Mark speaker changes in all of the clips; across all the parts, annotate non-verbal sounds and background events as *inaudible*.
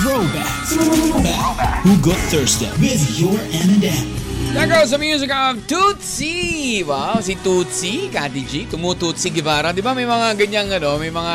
Speaker 1: Throwback. Throwback. Who Got Thursday with your M&M.
Speaker 2: That goes the music of Tootsie! Wow, si Tootsie, Kati G, tumututsi Guevara. Di ba may mga ganyang ano, may mga,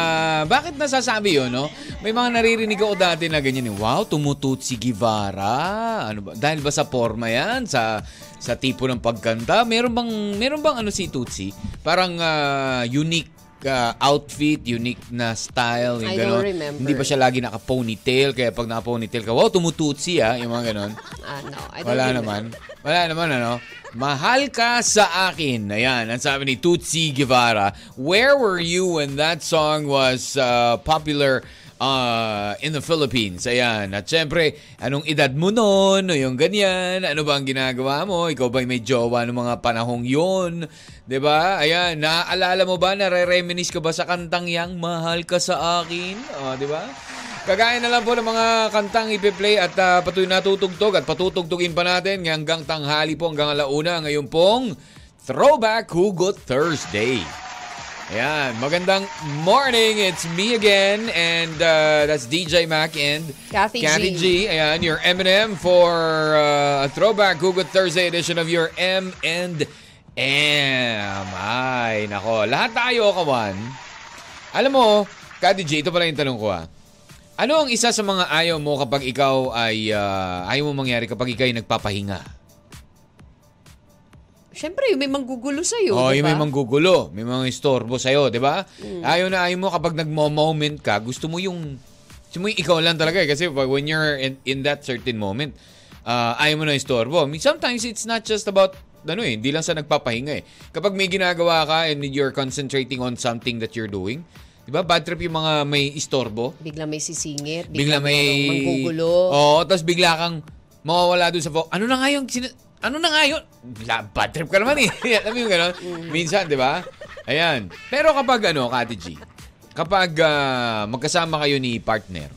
Speaker 2: bakit nasasabi yun, no? May mga naririnig ako dati na ganyan, eh, wow, tumututsi Guevara. Ano ba? Dahil ba sa forma yan? Sa sa tipo ng pagkanta? Meron bang, meron bang ano si Tootsie? Parang ah, unique ah, outfit, unique na style, yung
Speaker 3: I
Speaker 2: ganon.
Speaker 3: don't remember.
Speaker 2: Hindi pa siya lagi naka-ponytail, kaya pag naka-ponytail ka, wow, tumututsi ah, yung mga ganon.
Speaker 3: Ah, no, I don't
Speaker 2: Wala
Speaker 3: remember.
Speaker 2: naman. Wala naman, ano? Mahal ka sa akin. Ayan, ang sabi ni Tutsi Guevara. Where were you when that song was uh, popular uh, in the Philippines? Ayan. At syempre, anong edad mo noon? O yung ganyan? Ano ba ang ginagawa mo? Ikaw ba may jowa ng mga panahong yon? ba? Ayan, naaalala mo ba? Nare-reminisce ka ba sa kantang yang Mahal ka sa akin? O, ba? Kagaya na lang po ng mga kantang ipe-play at uh, patuloy natutugtog at patutugtugin pa natin hanggang tanghali po hanggang alauna ngayon pong Throwback Hugot Thursday. Ayan, magandang morning. It's me again and uh, that's DJ Mac and
Speaker 3: Kathy G.
Speaker 2: G. Ayan, your M&M for uh, a Throwback Hugot Thursday edition of your M and M. Ay, nako. Lahat tayo, kawan. Alam mo, Kati J, ito pala yung tanong ko ah. Ano ang isa sa mga ayaw mo kapag ikaw ay ah, ayaw mo mangyari kapag ikaw ay nagpapahinga?
Speaker 3: Siyempre, yung may manggugulo sa'yo,
Speaker 2: Oh,
Speaker 3: di
Speaker 2: yung may manggugulo, may mga istorbo sa'yo, di ba? Ayaw na ayaw mo kapag nagmo-moment ka, gusto mo yung, gusto mo yung ikaw lang talaga eh. Kasi when you're in, in that certain moment, ah, ayaw mo na istorbo. I mean, sometimes it's not just about, ano eh, hindi lang sa nagpapahinga eh. Kapag may ginagawa ka and you're concentrating on something that you're doing, di ba? Bad trip yung mga may istorbo.
Speaker 3: Bigla may sisingit,
Speaker 2: bigla
Speaker 3: bigla,
Speaker 2: may
Speaker 3: manggugulo.
Speaker 2: Oo, tapos bigla kang mawawala doon sa fo- Ano na nga yung sina- ano na nga yun? Bad trip ka naman eh. *laughs* Alam mo yung gano'n? Minsan, di ba? Ayan. Pero kapag ano, Kati G, kapag ah, magkasama kayo ni partner,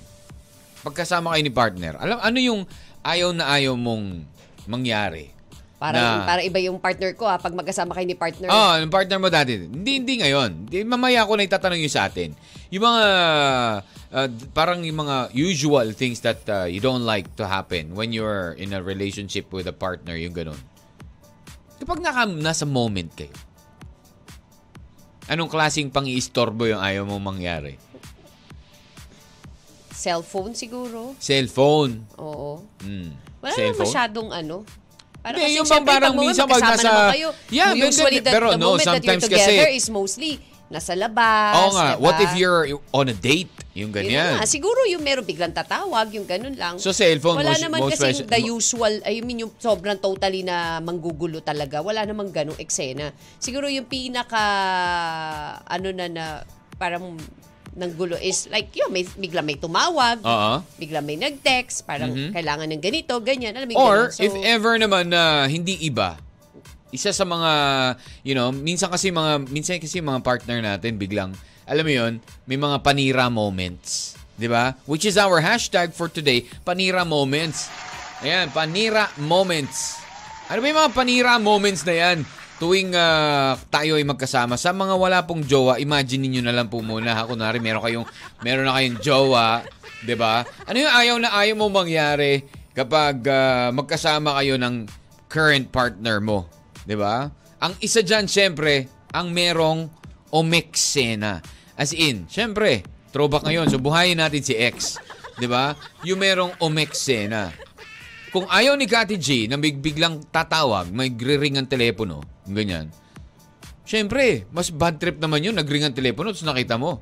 Speaker 2: pagkasama kayo ni partner, alam ano yung ayaw na ayaw mong mangyari?
Speaker 3: Parang,
Speaker 2: na-
Speaker 3: para iba yung partner ko ha, pag magkasama kayo ni partner.
Speaker 2: Ah, yung partner mo dati. Hindi, hindi ngayon. Di, mamaya ako na itatanong yun sa atin. Yung mga, uh, parang yung mga usual things that uh, you don't like to happen when you're in a relationship with a partner, yung ganun. Kapag naka, nasa moment kayo, anong klaseng pang-iistorbo yung ayaw mo mangyari?
Speaker 3: Cellphone siguro.
Speaker 2: Cellphone.
Speaker 3: Oo.
Speaker 2: Mm.
Speaker 3: Wala naman masyadong ano. Parang
Speaker 2: Hindi,
Speaker 3: kasi
Speaker 2: yung
Speaker 3: syempre,
Speaker 2: parang minsan pag nasa-
Speaker 3: kayo,
Speaker 2: Yeah, but
Speaker 3: usually
Speaker 2: then-
Speaker 3: the,
Speaker 2: pero
Speaker 3: the
Speaker 2: no,
Speaker 3: moment that you're together
Speaker 2: kasi-
Speaker 3: is mostly nasa labas.
Speaker 2: Oo nga.
Speaker 3: diba?
Speaker 2: What if you're on a date? Yung
Speaker 3: Yun
Speaker 2: ganyan.
Speaker 3: nga. Siguro yung meron biglang tatawag, yung ganun lang.
Speaker 2: So, cellphone,
Speaker 3: Wala
Speaker 2: most-
Speaker 3: naman
Speaker 2: most
Speaker 3: kasi the usual, I mean yung sobrang totally na manggugulo talaga. Wala namang ganung eksena. Siguro yung pinaka, ano na na, parang nanggulo is like, yun, may, bigla may tumawag,
Speaker 2: Oo.
Speaker 3: bigla may nag-text, parang
Speaker 2: Mhm.
Speaker 3: kailangan ng ganito, ganyan. Alam
Speaker 2: Or,
Speaker 3: ganun. So,
Speaker 2: if ever naman na hindi iba, isa sa mga, you know, minsan kasi mga, minsan kasi mga partner natin biglang, alam mo yon may mga panira moments. ba? Which is our hashtag for today, panira moments. Ayan, panira moments. Ano ba yung mga panira moments na yan? Tuwing ah, tayo ay magkasama. Sa mga wala pong jowa, imagine niyo na lang po muna. Ha? Kunwari, meron, kayong, meron na kayong jowa. ba? Ano yung ayaw na ayaw mo mangyari kapag ah, magkasama kayo ng current partner mo? ba? Ang isa diyan syempre, ang merong omeksena. As in, syempre, throwback ngayon. So buhayin natin si X, 'di ba? Yung merong omeksena. Kung ayaw ni Kati G na big- biglang tatawag, may ring ang telepono, ganyan. Syempre, mas bad trip naman yun, nagring ang telepono, tapos nakita mo.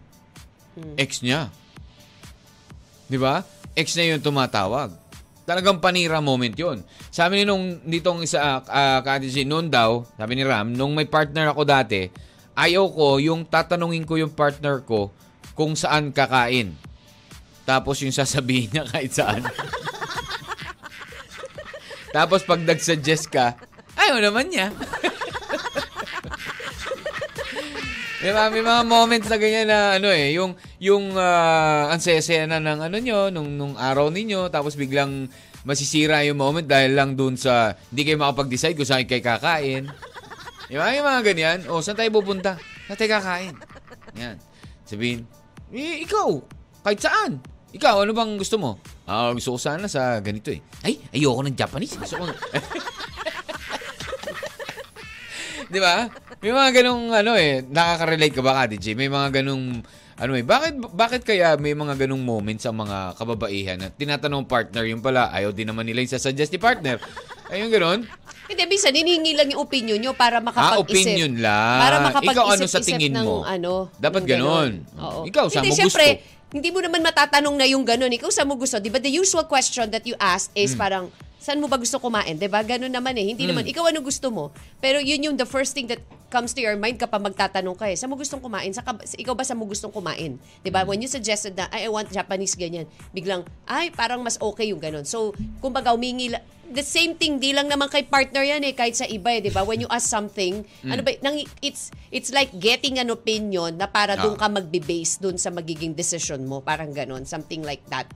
Speaker 2: Ex niya. Di ba? Ex niya yung tumatawag. Talagang panira moment yun. Sabi ni nung nitong isa, uh, Kati G, noon daw, sabi ni Ram, nung may partner ako dati, ayaw ko yung tatanungin ko yung partner ko kung saan kakain. Tapos yung sasabihin niya kahit saan. *laughs* Tapos pag nag-suggest ka, ayaw naman niya. *laughs* Mga, may mga moments na ganyan na ano eh, yung yung uh, ang saya-saya na ng ano nyo, nung, nung araw ninyo, tapos biglang masisira yung moment dahil lang dun sa hindi kayo makapag-decide kung saan kayo kakain. Yung mga, yung mga ganyan, o saan tayo pupunta? Saan tayo kakain? Yan. Sabihin, eh, ikaw, kahit saan. Ikaw, ano bang gusto mo? Ah, gusto ko sana sa ganito eh. Ay, ayoko ng Japanese. Gusto ko... *laughs* Di ba? May mga ganong ano eh, nakaka-relate ka ba DJ? May mga ganong ano eh, bakit bakit kaya may mga ganong moments sa mga kababaihan na tinatanong partner yung pala, ayaw din naman nila yung sasuggest ni partner. Ayun ganon.
Speaker 3: Hindi, minsan, hinihingi lang yung opinion nyo para makapag-isip.
Speaker 2: Ah, opinion lang.
Speaker 3: Para makapag-isip
Speaker 2: Ikaw ano sa tingin
Speaker 3: ng,
Speaker 2: mo?
Speaker 3: Ano,
Speaker 2: Dapat
Speaker 3: yung
Speaker 2: ganon.
Speaker 3: Oo.
Speaker 2: Ikaw,
Speaker 3: Hindi,
Speaker 2: mo
Speaker 3: syempre,
Speaker 2: gusto?
Speaker 3: hindi mo naman matatanong na yung ganon. Ikaw saan mo gusto? Di ba the usual question that you asked is
Speaker 2: Hmm.
Speaker 3: parang, saan mo ba gusto kumain? Di ba? Ganon naman eh. Hindi
Speaker 2: Hmm.
Speaker 3: naman, ikaw ano gusto mo? Pero yun yung the first thing that comes to your mind kapag magtatanong ka eh. Saan mo gustong kumain? Sa, ikaw ba saan mo gustong kumain? Di ba?
Speaker 2: Hmm.
Speaker 3: When you suggested na, I want Japanese ganyan, biglang, ay, parang mas okay yung ganon. So, kumbaga, umingi the same thing, di lang naman kay partner yan eh, kahit sa iba eh, di ba? When you ask something,
Speaker 2: Hmm.
Speaker 3: ano ba, nang, it's, it's like getting an opinion na para doon
Speaker 2: Ah.
Speaker 3: ka magbe-base doon sa magiging decision mo. Parang ganon, something like that.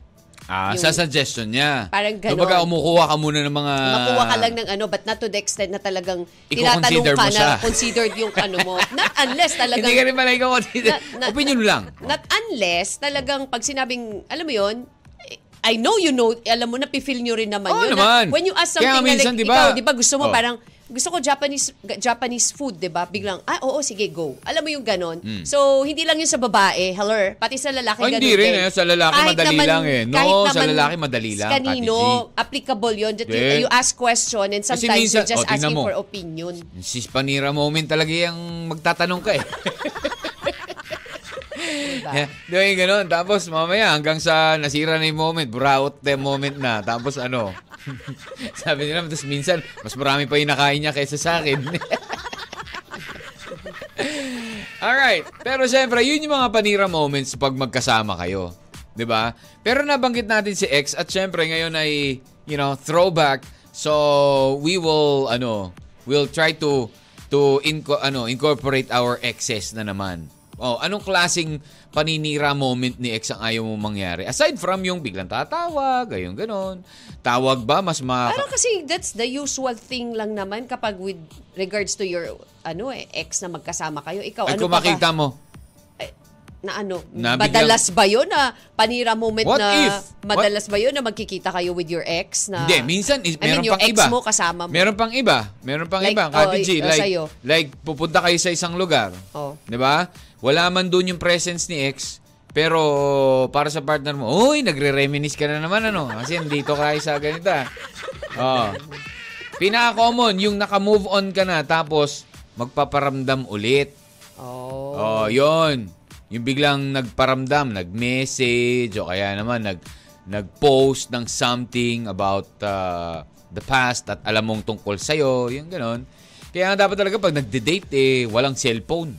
Speaker 2: Ah,
Speaker 3: Yung-
Speaker 2: sa suggestion niya.
Speaker 3: Parang ganon.
Speaker 2: Kumbaga, umukuha ka muna ng mga...
Speaker 3: Makuha ka lang ng ano, but not to the extent na talagang tinatanong ka
Speaker 2: mo siya.
Speaker 3: na considered yung ano mo. *laughs* Not unless talagang...
Speaker 2: Hindi ka rin pala ikaw consider.
Speaker 3: Na- na-
Speaker 2: Opinion lang.
Speaker 3: Not unless talagang pag sinabing, alam mo yon I know you know, alam mo na, feel nyo rin naman
Speaker 2: Oo
Speaker 3: yun.
Speaker 2: naman.
Speaker 3: Na, when you ask
Speaker 2: Kaya
Speaker 3: something
Speaker 2: minsan,
Speaker 3: na like,
Speaker 2: di ba?
Speaker 3: ikaw, di ba, gusto mo
Speaker 2: Oh.
Speaker 3: parang, gusto ko Japanese Japanese food, di ba? Biglang, ah, oo, sige, go. Alam mo yung ganon. So, hindi lang yun sa babae, hello, pati sa lalaki
Speaker 2: Oh,
Speaker 3: ganon
Speaker 2: hindi rin eh. Sa lalaki,
Speaker 3: Kahit
Speaker 2: madali lang eh. No,
Speaker 3: kahit
Speaker 2: sa
Speaker 3: naman
Speaker 2: lalaki, madali lang,
Speaker 3: Kanino, applicable yun. That you,
Speaker 2: Hindi.
Speaker 3: you ask question and sometimes
Speaker 2: minsan-
Speaker 3: you're just
Speaker 2: oh,
Speaker 3: asking
Speaker 2: mo.
Speaker 3: for opinion.
Speaker 2: Si Panira moment talaga yung magtatanong ka eh. *laughs*
Speaker 3: Diba?
Speaker 2: Yeah, di ba yung ganun? Tapos mamaya hanggang sa nasira na yung moment, buraot the moment na. Tapos ano, *laughs* sabi nila, tapos minsan, mas marami pa yung nakain niya kaysa sa akin. *laughs* Alright. Pero syempre, yun yung mga panira moments pag magkasama kayo. 'Di ba? Pero nabanggit natin si X at syempre ngayon ay, you know, throwback. So, we will, ano, we'll try to, to inco- ano, incorporate our exes na naman. Oh, anong klasing paninira moment ni X ang ayaw mo mangyari? Aside from yung biglang tatawag, ayun ganon. Tawag ba mas ma...
Speaker 3: Parang kasi that's the usual thing lang naman kapag with regards to your ano eh, ex na magkasama kayo. Ikaw,
Speaker 2: Ay,
Speaker 3: ano
Speaker 2: kung makita mo.
Speaker 3: na ano,
Speaker 2: Na
Speaker 3: madalas ba yun na panira moment
Speaker 2: What
Speaker 3: na
Speaker 2: if?
Speaker 3: madalas ba yun na magkikita kayo with your ex na
Speaker 2: Hindi, minsan is,
Speaker 3: I mean,
Speaker 2: meron
Speaker 3: yung
Speaker 2: pang
Speaker 3: ex
Speaker 2: iba.
Speaker 3: mo kasama mo.
Speaker 2: Meron pang iba. Meron pang
Speaker 3: Like,
Speaker 2: iba.
Speaker 3: oh,
Speaker 2: Kati G,
Speaker 3: oh,
Speaker 2: like,
Speaker 3: sa'yo.
Speaker 2: like, pupunta kayo sa isang lugar.
Speaker 3: Oh.
Speaker 2: Di ba? Wala man doon yung presence ni ex. Pero para sa partner mo, uy, nagre-reminisce ka na naman, ano? Kasi dito kayo sa ganito. Oh. Pinaka-common, yung naka-move on ka na, tapos magpaparamdam ulit.
Speaker 3: Oh.
Speaker 2: Oh, yon. Yung biglang nagparamdam, nag-message o kaya naman nag nag-post ng something about uh, the past at alam mong tungkol sa'yo, yung ganon. Kaya dapat talaga pag nagde-date, eh, walang cellphone.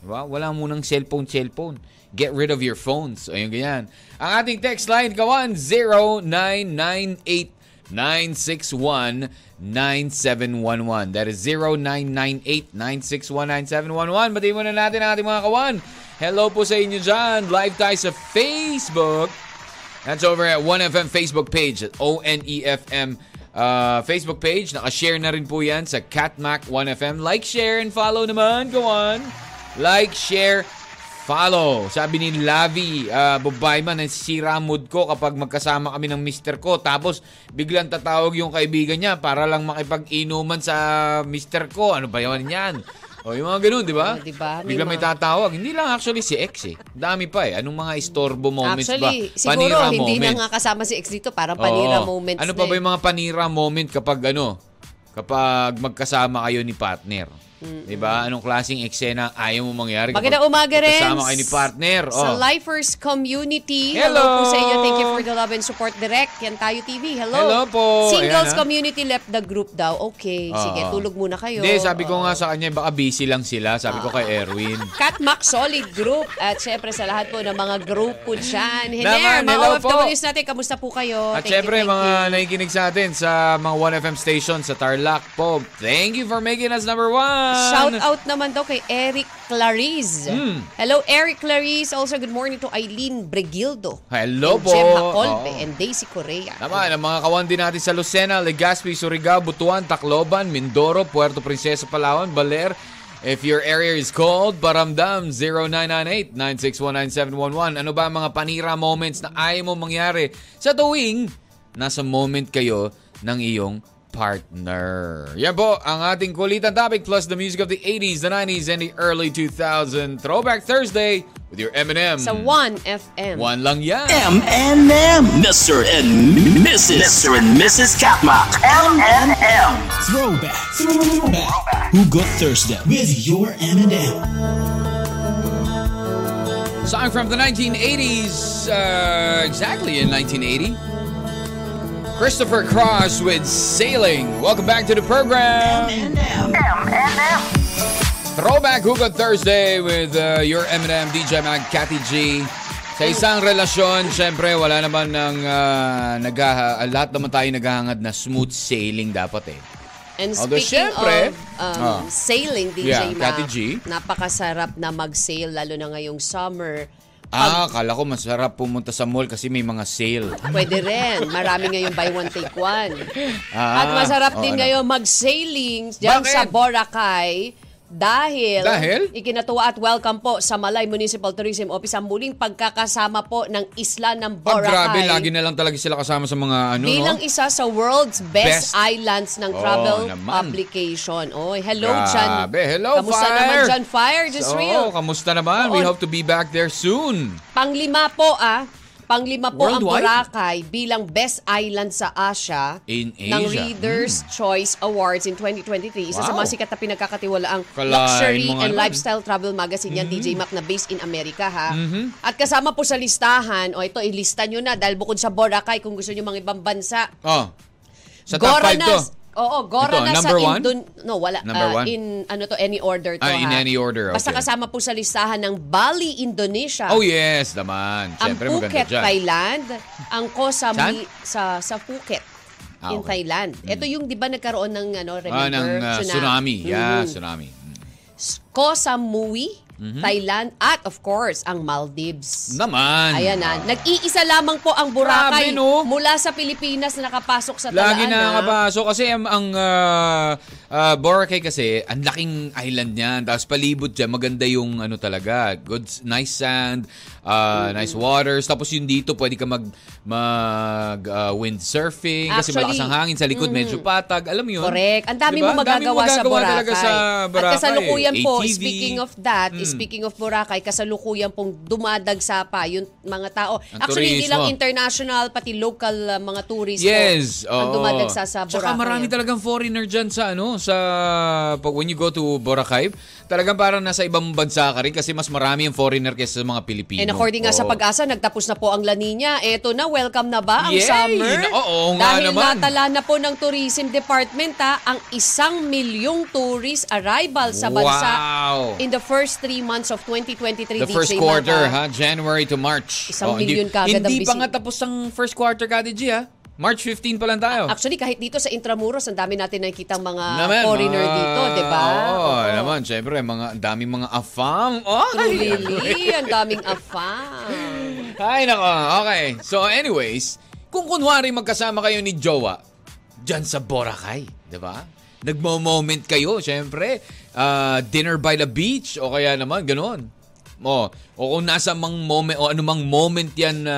Speaker 2: Diba? Wala munang cellphone, cellphone. Get rid of your phones. O yung ganyan. Ang ating text line, kawan, 0998-961-9711. That is 0998-961-9711. Batiin muna natin ang ating mga kawan. Hello po sa inyo dyan. Live tayo sa Facebook. That's over at 1FM Facebook page at ONEFM uh, Facebook page. Nakashare na rin po yan sa Catmac 1FM. Like, share, and follow naman. Go on. Like, share, follow. Sabi ni Lavi, uh, babae man, nasisira ang mood ko kapag magkasama kami ng mister ko. Tapos, biglang tatawag yung kaibigan niya para lang makipag-inuman sa mister ko. Ano ba yaman yan? O, yung mga ganun, di ba?
Speaker 3: Oh, di ba? May
Speaker 2: tatawag. Hindi lang actually si ex eh. Dami pa eh. Anong mga istorbo moments
Speaker 3: Actually,
Speaker 2: ba?
Speaker 3: siguro hindi na nga kasama si ex dito, parang panira
Speaker 2: Oo.
Speaker 3: moments
Speaker 2: Ano pa ba
Speaker 3: eh.
Speaker 2: yung mga panira moment kapag ano? Kapag magkasama kayo ni partner? Diba? Anong klaseng eksena ayaw mo mangyari?
Speaker 3: Magandang umaga rin.
Speaker 2: Kasama kayo ni partner.
Speaker 3: Sa
Speaker 2: Oh.
Speaker 3: Lifers Community.
Speaker 2: Hello!
Speaker 3: po sa inyo. Thank you for the love and support direct. Yan tayo TV. Hello.
Speaker 2: Hello po.
Speaker 3: Singles
Speaker 2: Ayan, ah.
Speaker 3: Community left the group daw. Okay. Sige,
Speaker 2: Oo.
Speaker 3: tulog muna kayo.
Speaker 2: Hindi, sabi ko nga sa kanya, baka busy lang sila. Sabi ko kay Erwin.
Speaker 3: Catmac Solid Group. At syempre sa lahat po ng mga grupo dyan. Hiner, mga
Speaker 2: hello po.
Speaker 3: OFWs natin, kamusta po kayo?
Speaker 2: At
Speaker 3: Thank you,
Speaker 2: syempre,
Speaker 3: thank
Speaker 2: mga
Speaker 3: you.
Speaker 2: nakikinig sa atin sa mga 1FM station sa Tarlac po. Thank you for making us number one.
Speaker 3: Shout out naman daw kay Eric Clarice.
Speaker 2: Hmm.
Speaker 3: Hello, Eric Clarice. Also, good morning to Eileen Bregildo.
Speaker 2: Hello
Speaker 3: and
Speaker 2: po.
Speaker 3: Jem Hacolpe
Speaker 2: Oo.
Speaker 3: and Daisy Correa.
Speaker 2: Naman, ang mga kawan din natin sa Lucena, Legazpi, Surigao, Butuan, Tacloban, Mindoro, Puerto Princesa, Palawan, Baler. If your area is cold, paramdam 0998-9619711. Ano ba ang mga panira moments na ayaw mo mangyari sa tuwing nasa moment kayo ng iyong partner. Yan po ang ating kulitan topic plus the music of the 80s, the 90s, and the early 2000s. Throwback Thursday with your M&M.
Speaker 3: Sa 1FM.
Speaker 2: One lang yan.
Speaker 4: M&M.
Speaker 1: Mr. and Mrs. Mr. and Mrs. Katmak.
Speaker 5: M&M.
Speaker 1: Throwback. Throwback. Hugot Thursday with your M&M.
Speaker 2: Song from the 1980s, uh, exactly in 1980. Christopher Cross with Sailing. Welcome back to the program.
Speaker 4: M&M.
Speaker 5: M&M.
Speaker 2: Throwback Hugot Thursday with uh, your M&M DJ Mag, Cathy G. Sa isang relasyon, syempre, wala naman ng uh, naghaha, lahat naman tayo naghahangad na smooth sailing dapat eh.
Speaker 3: And
Speaker 2: Although,
Speaker 3: speaking
Speaker 2: syempre,
Speaker 3: of um,
Speaker 2: ah.
Speaker 3: sailing,
Speaker 2: Yeah,
Speaker 3: DJ Ma,
Speaker 2: Kati G.
Speaker 3: napakasarap na mag-sail lalo na ngayong summer.
Speaker 2: Ah, kala ko masarap pumunta sa mall kasi may mga sale.
Speaker 3: Pwede rin. Marami ngayong buy one, take one.
Speaker 2: Ah,
Speaker 3: At masarap din
Speaker 2: ano.
Speaker 3: ngayon mag-sailing dyan
Speaker 2: Bakit?
Speaker 3: sa Boracay. Dahil,
Speaker 2: Dahil?
Speaker 3: ikinatuwa at welcome po sa Malay Municipal Tourism Office ang muling pagkakasama po ng isla ng Boracay.
Speaker 2: grabe, lagi na lang talaga sila kasama sa mga ano,
Speaker 3: Bilang
Speaker 2: no?
Speaker 3: isa sa world's best,
Speaker 2: Best.
Speaker 3: islands ng
Speaker 2: Oo,
Speaker 3: travel
Speaker 2: naman.
Speaker 3: application. Oh, hello
Speaker 2: Grabe.
Speaker 3: Jan.
Speaker 2: Hello,
Speaker 3: Kamusta
Speaker 2: Fire.
Speaker 3: naman Jan Fire? Just
Speaker 2: So,
Speaker 3: real.
Speaker 2: kamusta naman? We
Speaker 3: Oo.
Speaker 2: hope to be back there soon.
Speaker 3: Panglima po ah. Panglima po ang
Speaker 2: Worldwide?
Speaker 3: Boracay bilang best island sa Asia
Speaker 2: In
Speaker 3: ng
Speaker 2: Asia.
Speaker 3: Reader's Choice Awards in 2023. Isa sa
Speaker 2: Wow.
Speaker 3: mga sikat na pinagkakatiwalaang
Speaker 2: Kalain
Speaker 3: luxury
Speaker 2: mo nga
Speaker 3: and
Speaker 2: naman.
Speaker 3: lifestyle travel magazine yan, DJ Mac, na based in America ha.
Speaker 2: Mm-hmm.
Speaker 3: At kasama po sa listahan, o ito, ilista nyo na dahil bukod sa Boracay, kung gusto nyo mga ibang bansa,
Speaker 2: Oh. Sa top 5 to.
Speaker 3: Oo, Gora
Speaker 2: Ito,
Speaker 3: na
Speaker 2: number
Speaker 3: sa
Speaker 2: one?
Speaker 3: Indon... No, wala.
Speaker 2: Number
Speaker 3: ah,
Speaker 2: one?
Speaker 3: In, ano to, any order to
Speaker 2: Ah, in
Speaker 3: ha.
Speaker 2: any order,
Speaker 3: Basta
Speaker 2: okay.
Speaker 3: kasama po sa listahan ng Bali, Indonesia.
Speaker 2: Oh yes, naman.
Speaker 3: ang
Speaker 2: Siyempre maganda
Speaker 3: Phuket,
Speaker 2: dyan.
Speaker 3: Thailand. Ang Samui
Speaker 2: Saan?
Speaker 3: sa sa Phuket.
Speaker 2: Ah,
Speaker 3: in
Speaker 2: okay.
Speaker 3: Thailand. Ito yung 'di ba nagkaroon ng ano,
Speaker 2: Ah,
Speaker 3: remember
Speaker 2: ng uh, tsunami. Yeah,
Speaker 3: Mhm.
Speaker 2: tsunami. Mm.
Speaker 3: Koh Samui,
Speaker 2: Mhm.
Speaker 3: Thailand at of course ang Maldives.
Speaker 2: Naman.
Speaker 3: Ayan na. Nag-iisa lamang po ang Boracay
Speaker 2: Grabe, no?
Speaker 3: mula sa Pilipinas na nakapasok sa Talaan.
Speaker 2: Lagi na
Speaker 3: ah.
Speaker 2: nakapasok kasi ang, ang ah, ah, Boracay kasi ang laking island niyan tapos palibot diyan maganda yung ano talaga good nice sand ah, nice waters tapos yung dito pwede ka mag mag ah, windsurfing kasi malakas ang hangin sa likod medyo patag alam mo yun
Speaker 3: Correct. Ang dami
Speaker 2: Diba?
Speaker 3: mo magagawa, sa Boracay.
Speaker 2: sa Boracay
Speaker 3: At kasalukuyan po,
Speaker 2: ATV.
Speaker 3: speaking of that,
Speaker 2: Mm.
Speaker 3: speaking of Boracay, kasalukuyan pong dumadagsa pa yung mga tao.
Speaker 2: Ang
Speaker 3: Actually, hindi
Speaker 2: turismo.
Speaker 3: lang international, pati local uh, mga tourists
Speaker 2: Yes.
Speaker 3: po ang
Speaker 2: oo.
Speaker 3: dumadagsa sa Boracay.
Speaker 2: Tsaka marami talagang foreigner dyan sa ano, sa pag when you go to Boracay, talagang parang nasa ibang bansa ka rin kasi mas marami ang foreigner kaysa sa mga Pilipino.
Speaker 3: And according nga sa
Speaker 2: Oo.
Speaker 3: pag-asa, nagtapos na po ang La Nina. Eto na, welcome na ba ang
Speaker 2: Yay!
Speaker 3: summer?
Speaker 2: Na- oo nga
Speaker 3: Dahil
Speaker 2: naman.
Speaker 3: natala na po ng Tourism Department ha, ang isang milyong tourist arrival sa bansa
Speaker 2: Wow!
Speaker 3: in the first three months of 2023.
Speaker 2: The first
Speaker 3: DJ
Speaker 2: quarter,
Speaker 3: Mac,
Speaker 2: ha? January to March.
Speaker 3: Isang
Speaker 2: hindi-
Speaker 3: milyon kagad ang
Speaker 2: Hindi pa nga tapos ang first quarter, Kati G, ha? March 15 pa lang tayo.
Speaker 3: Actually, kahit dito sa Intramuros, ang dami natin nakikita mga
Speaker 2: Naman,
Speaker 3: foreigner
Speaker 2: mga-
Speaker 3: dito, di ba?
Speaker 2: Oo, naman. Siyempre, mga, daming mga afam. Oh,
Speaker 3: Truly, ang daming afam.
Speaker 2: Ay, nako. Okay. So, anyways, kung kunwari magkasama kayo ni Jowa, dyan sa Boracay, di ba? Nagmo-moment kayo, syempre. Ah, dinner by the beach, o kaya naman, ganun. O, o kung nasa mang moment, o anumang moment yan na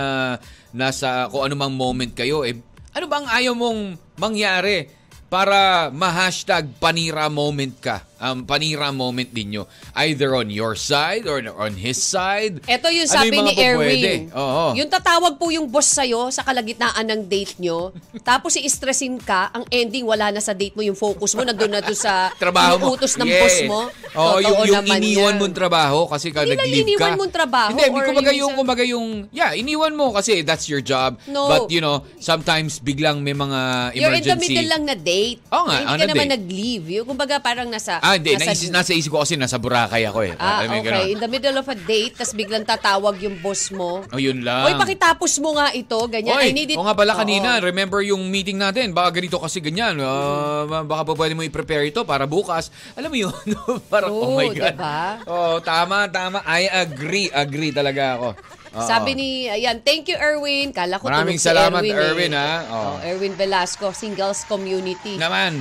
Speaker 2: nasa, kung anumang moment kayo, eh, ano bang ayaw mong mangyari para ma-hashtag panira moment ka? Um, panira moment ninyo. Either on your side or on his side.
Speaker 3: Ito yung
Speaker 2: Ano
Speaker 3: sabi
Speaker 2: mga
Speaker 3: ni? Erwin.
Speaker 2: Oo.
Speaker 3: Yung tatawag po yung boss sa'yo sa kalagitnaan ng date nyo, tapos i-stressin ka, ang ending wala na sa date mo, yung focus mo, nandun na doon sa *laughs*
Speaker 2: trabaho mo.
Speaker 3: inuutos ng
Speaker 2: Yeah.
Speaker 3: boss mo.
Speaker 2: Oo, yung, yung iniwan
Speaker 3: yan.
Speaker 2: mong trabaho kasi ka
Speaker 3: Hindi lang
Speaker 2: nag-leave ka.
Speaker 3: iniwan mong trabaho
Speaker 2: Hindi,
Speaker 3: or
Speaker 2: kumbaga
Speaker 3: yung
Speaker 2: yung, kumbaga yung, yeah, iniwan mo kasi that's your job.
Speaker 3: No.
Speaker 2: But, you know, sometimes biglang may mga
Speaker 3: You're in the
Speaker 2: emergency.
Speaker 3: middle lang na date.
Speaker 2: Oo nga,
Speaker 3: Hindi ka naman nag-leave. Yung kumbaga parang nasa...
Speaker 2: Ah, hindi.
Speaker 3: nasa,
Speaker 2: Nasa, nasa isip ko kasi nasa Boracay ako eh.
Speaker 3: Ah,
Speaker 2: Alam
Speaker 3: okay.
Speaker 2: ganon.
Speaker 3: In the middle of a date, tas biglang tatawag yung boss mo.
Speaker 2: Oh, yun lang.
Speaker 3: Oy, pakitapos mo nga ito. Ganyan.
Speaker 2: Oy,
Speaker 3: I need it.
Speaker 2: o nga pala
Speaker 3: Oo.
Speaker 2: kanina, remember yung meeting natin, baka ganito kasi ganyan. Ah, baka pa pwede mo i-prepare ito para bukas. Alam mo yun? *laughs* Parang, oh my God.
Speaker 3: diba?
Speaker 2: Oh, tama, tama. I agree. Agree talaga ako. Oo.
Speaker 3: Sabi ni, ayan, thank you Erwin. Kala ko
Speaker 2: Maraming
Speaker 3: tulog si
Speaker 2: salamat,
Speaker 3: Erwin,
Speaker 2: Erwin,
Speaker 3: eh.
Speaker 2: ha? Oo.
Speaker 3: Oh, Erwin Velasco, Singles Community.
Speaker 2: Naman.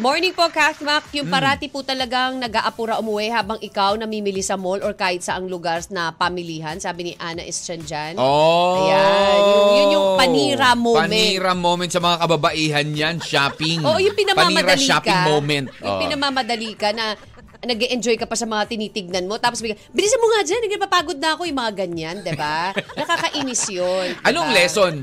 Speaker 3: Morning po, Kathmak. Yung
Speaker 2: Hmm.
Speaker 3: parati po talagang nag-aapura umuwi habang ikaw namimili sa mall or kahit saang lugar na pamilihan. Sabi ni Ana Estrán dyan.
Speaker 2: Oh.
Speaker 3: Ayan, yung- yun yung panira moment.
Speaker 2: Panira moment sa mga kababaihan yan, shopping.
Speaker 3: Oo, yung pinamamadali
Speaker 2: Panira shopping
Speaker 3: ka.
Speaker 2: moment.
Speaker 3: Yung
Speaker 2: Oo.
Speaker 3: pinamamadali ka na nag enjoy ka pa sa mga tinitignan mo. Tapos bigla, bilisan mo nga dyan, nagpapagod na ako. Yung mga ganyan, di ba? *laughs* Nakakainis yun. di
Speaker 2: Anong
Speaker 3: ba?
Speaker 2: lesson?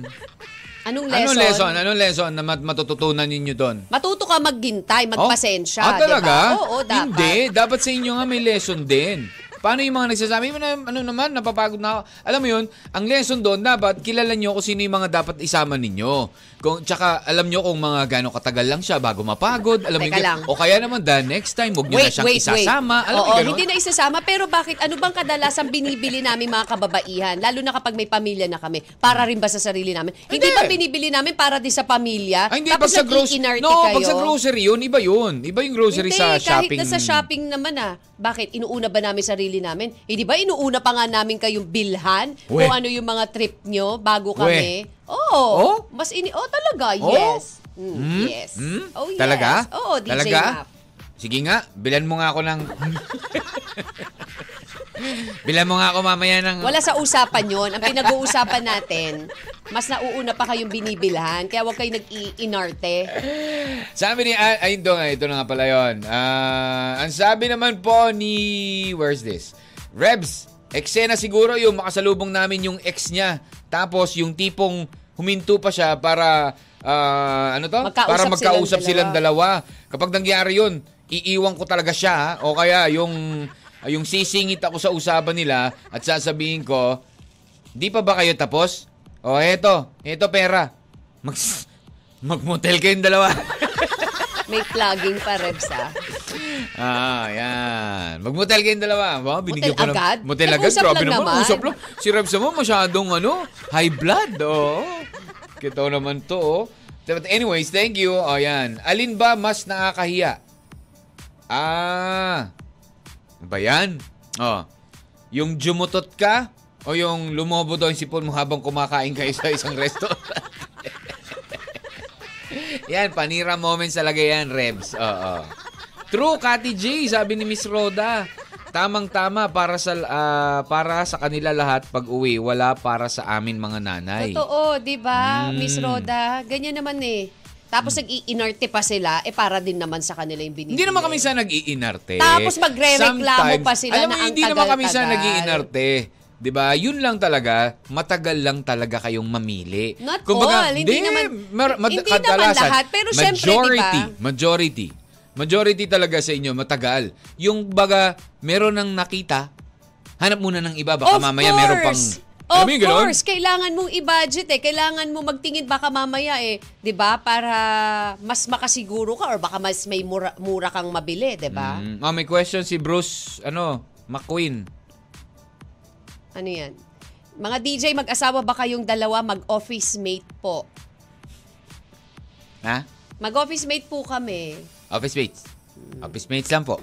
Speaker 3: Anong lesson?
Speaker 2: Anong lesson? Anong lesson na mat- matututunan ninyo doon?
Speaker 3: Matuto ka maghintay, magpasensya.
Speaker 2: Oh? Ah, talaga?
Speaker 3: Oo, dapat.
Speaker 2: Hindi. Dapat sa inyo nga may lesson din. Paano yung mga nagsasabi na ano naman, napapagod na ako. Alam mo yun, ang lesson doon, dapat kilala nyo kung sino yung mga dapat isama ninyo. Kung, tsaka alam nyo kung mga gano'ng katagal lang siya bago mapagod. Alam
Speaker 3: Teka lang.
Speaker 2: O kaya naman, the next time, huwag nyo na siyang isasama. Alam mo
Speaker 3: Oo, hindi na isasama. Pero bakit? Ano bang kadalasan binibili namin mga kababaihan? Lalo na kapag may pamilya na kami. Para rin ba sa sarili namin? Hindi,
Speaker 2: Hindi.
Speaker 3: ba binibili namin para din sa pamilya?
Speaker 2: Ay, hindi,
Speaker 3: Tapos
Speaker 2: pag sa grocery, no,
Speaker 3: kayo?
Speaker 2: pag sa grocery yun, iba yun. Iba yung grocery
Speaker 3: Hindi,
Speaker 2: sa
Speaker 3: kahit
Speaker 2: shopping.
Speaker 3: na sa shopping naman ah. Bakit? Inuuna ba namin sarili namin? Hindi ba inuuna pa nga namin kayong bilhan?
Speaker 2: We.
Speaker 3: Kung ano yung mga trip nyo bago kami? Oo.
Speaker 2: Oh?
Speaker 3: Mas ini... Oh, talaga.
Speaker 2: Oh?
Speaker 3: Yes. Mm,
Speaker 2: Hmm?
Speaker 3: Yes.
Speaker 2: Hmm?
Speaker 3: Oh, yes.
Speaker 2: Talaga?
Speaker 3: Oo, DJ
Speaker 2: Talaga?
Speaker 3: Map.
Speaker 2: Sige nga, bilan mo nga ako ng... *laughs* bilan mo nga ako mamaya ng...
Speaker 3: Wala sa usapan yon. Ang pinag-uusapan natin, mas nauuna pa kayong binibilhan. Kaya huwag kayo nag-iinarte.
Speaker 2: Sabi ni... Ay, ito nga, ito na nga pala yun. Ah, ang sabi naman po ni... Where's this? Rebs, eksena siguro yung makasalubong namin yung ex niya. Tapos yung tipong huminto pa siya para... ah, ano to?
Speaker 3: Magkausap
Speaker 2: para magkausap
Speaker 3: silang
Speaker 2: silang dalawa. Kapag nangyari yun, iiwan ko talaga siya. O kaya yung... yung sisingit ako sa usapan nila at sasabihin ko, di pa ba kayo tapos? O eto, eto pera. Mag, *laughs* magmotel kayong dalawa. *laughs*
Speaker 3: May plugging pa, Rebs, ah.
Speaker 2: Ah, yan. Magmotel kayong dalawa. Ba, binigyan
Speaker 3: Motel
Speaker 2: ko ng-
Speaker 3: agad?
Speaker 2: Motel agad.
Speaker 3: Nag-usap
Speaker 2: Grabe
Speaker 3: lang
Speaker 2: naman.
Speaker 3: naman.
Speaker 2: Usap lang. Si Rebs naman masyadong ano, high blood. Oo. Kita naman to. Oh. But anyways, thank you. O yan. Alin ba mas nakakahiya? Ah. Ano ba yan? Oh. Yung jumutot ka o yung lumobo daw yung sipon mo habang kumakain kayo *laughs* sa isang restaurant? *laughs* yan, panira moments talaga yan, Rebs. Oo. True, Kati J, sabi ni Miss Roda. Tamang-tama para sa ah, para sa kanila lahat pag-uwi, wala para sa amin mga nanay.
Speaker 3: Totoo, di ba,
Speaker 2: Mm.
Speaker 3: Miss Roda? Ganyan naman eh. Tapos nag-iinarte pa sila, eh para din naman sa kanila yung binibili.
Speaker 2: Hindi naman kami sa nag-iinarte.
Speaker 3: Tapos magre-reklamo pa sila
Speaker 2: alam mo,
Speaker 3: na ang
Speaker 2: hindi naman kami sa
Speaker 3: tagal-tagal.
Speaker 2: nag-iinarte. 'Di ba? Yun lang talaga, matagal lang talaga kayong mamili.
Speaker 3: Not all, hindi naman- hindi naman lahat, pero syempre,
Speaker 2: majority,
Speaker 3: 'di ba?
Speaker 2: majority. Majority talaga sa inyo matagal. Yung baga meron nang nakita, hanap muna ng iba baka
Speaker 3: Of
Speaker 2: mamaya meron pang
Speaker 3: course.
Speaker 2: Alam
Speaker 3: Of
Speaker 2: ganon?
Speaker 3: course, kailangan mong i-budget eh. Kailangan mo magtingin baka mamaya eh, 'di ba? Para mas makasiguro ka or baka mas may mura, mura kang mabili, 'di ba?
Speaker 2: Mm, ah, may question si Bruce, ano, McQueen.
Speaker 3: Ano 'yan? Mga DJ mag-asawa ba kayong dalawa mag-office mate po?
Speaker 2: Ha?
Speaker 3: Mag-office mate po kami.
Speaker 2: Office mates. Office mates lang po.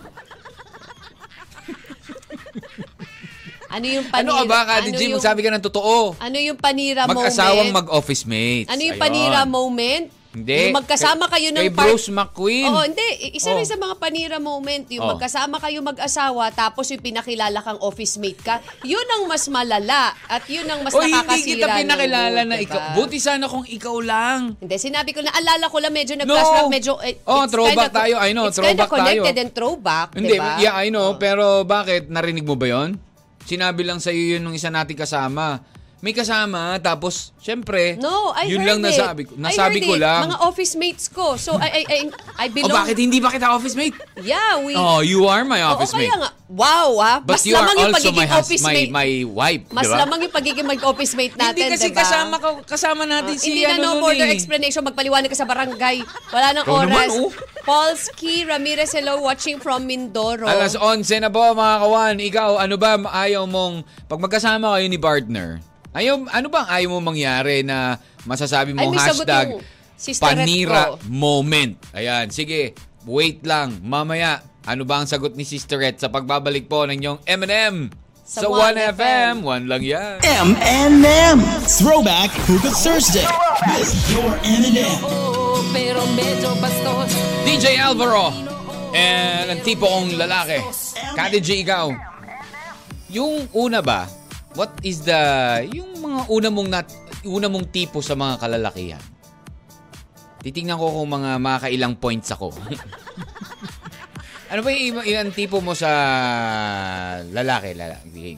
Speaker 3: Ano yung panira?
Speaker 2: Ano ka ba,
Speaker 3: ano
Speaker 2: G?
Speaker 3: yung-
Speaker 2: Magsabi ka ng totoo.
Speaker 3: Ano yung panira
Speaker 2: Mag-asawang
Speaker 3: moment?
Speaker 2: mag-office mates.
Speaker 3: Ano yung
Speaker 2: Ayun.
Speaker 3: panira moment?
Speaker 2: Hindi.
Speaker 3: Yung magkasama
Speaker 2: Kay-
Speaker 3: kayo ng
Speaker 2: kay
Speaker 3: part-
Speaker 2: Bruce McQueen.
Speaker 3: Oo, hindi. Isa
Speaker 2: Oh.
Speaker 3: rin sa mga panira moment. Yung
Speaker 2: Oh.
Speaker 3: magkasama kayo mag-asawa, tapos yung pinakilala kang office mate ka, yun ang mas malala. At yun ang mas
Speaker 2: O hindi
Speaker 3: nakakasira
Speaker 2: kita
Speaker 3: ng
Speaker 2: pinakilala
Speaker 3: mood,
Speaker 2: na
Speaker 3: diba?
Speaker 2: ikaw. Buti sana kung ikaw lang.
Speaker 3: Hindi, sinabi ko na, alala ko lang, medyo nag-flashback, medyo, eh,
Speaker 2: Oh,
Speaker 3: it's
Speaker 2: throwback
Speaker 3: kinda-
Speaker 2: tayo. I know,
Speaker 3: it's
Speaker 2: throwback tayo.
Speaker 3: connected and throwback,
Speaker 2: Hindi,
Speaker 3: diba?
Speaker 2: yeah, I know.
Speaker 3: Oh.
Speaker 2: Pero bakit? Narinig mo ba yon? Sinabi lang sa'yo yun nung isa nating kasama. May kasama, tapos, syempre,
Speaker 3: No, I
Speaker 2: yun lang
Speaker 3: it.
Speaker 2: nasabi ko. Nasabi ko
Speaker 3: it.
Speaker 2: lang.
Speaker 3: Mga office mates ko. So, I, I, I, I
Speaker 2: O
Speaker 3: belong...
Speaker 2: bakit hindi ba kita office mate?
Speaker 3: Yeah, we...
Speaker 2: Oh, you are my office
Speaker 3: kaya
Speaker 2: mate.
Speaker 3: nga. Wow, ah.
Speaker 2: But
Speaker 3: Mas
Speaker 2: you are
Speaker 3: lamang yung
Speaker 2: also my,
Speaker 3: office
Speaker 2: my,
Speaker 3: mate.
Speaker 2: my wife,
Speaker 3: Mas
Speaker 2: diba?
Speaker 3: lamang yung pagiging mag-office mate natin,
Speaker 2: Hindi kasi
Speaker 3: diba?
Speaker 2: kasama, ka, kasama natin
Speaker 3: Ah,
Speaker 2: si
Speaker 3: hindi
Speaker 2: ano
Speaker 3: na no further
Speaker 2: eh.
Speaker 3: explanation. Magpaliwanag ka sa barangay. Wala nang
Speaker 2: Ikaw naman,
Speaker 3: oras.
Speaker 2: oh.
Speaker 3: Polsky Ramirez, hello, watching from Mindoro.
Speaker 2: Alas 11 na po mga kawan. Ikaw, ano ba ayaw mong, pag magkasama kayo ni partner, ayaw, ano bang ayaw mo mangyari na masasabi
Speaker 3: Ay, may sagot
Speaker 2: hashtag panira
Speaker 3: ko.
Speaker 2: moment. Ayan, sige, wait lang. Mamaya, ano ba ang sagot ni Sisterette sa pagbabalik po ng inyong M&M? Sa,
Speaker 3: Sa
Speaker 2: 1FM.
Speaker 3: 1FM.
Speaker 2: 1 lang yan.
Speaker 4: M&M.
Speaker 1: Throwback Hookah Thursday with your M&M.
Speaker 6: bastos.
Speaker 2: DJ Alvaro. And ang tipo kong lalaki. Kati G, ikaw. Yung una ba, what is the, yung mga una mong, nat, una mong tipo sa mga kalalakihan? Titingnan ko kung mga makailang points ako. *laughs* ano ba yung ilang tipo mo sa lalaki? lalaki?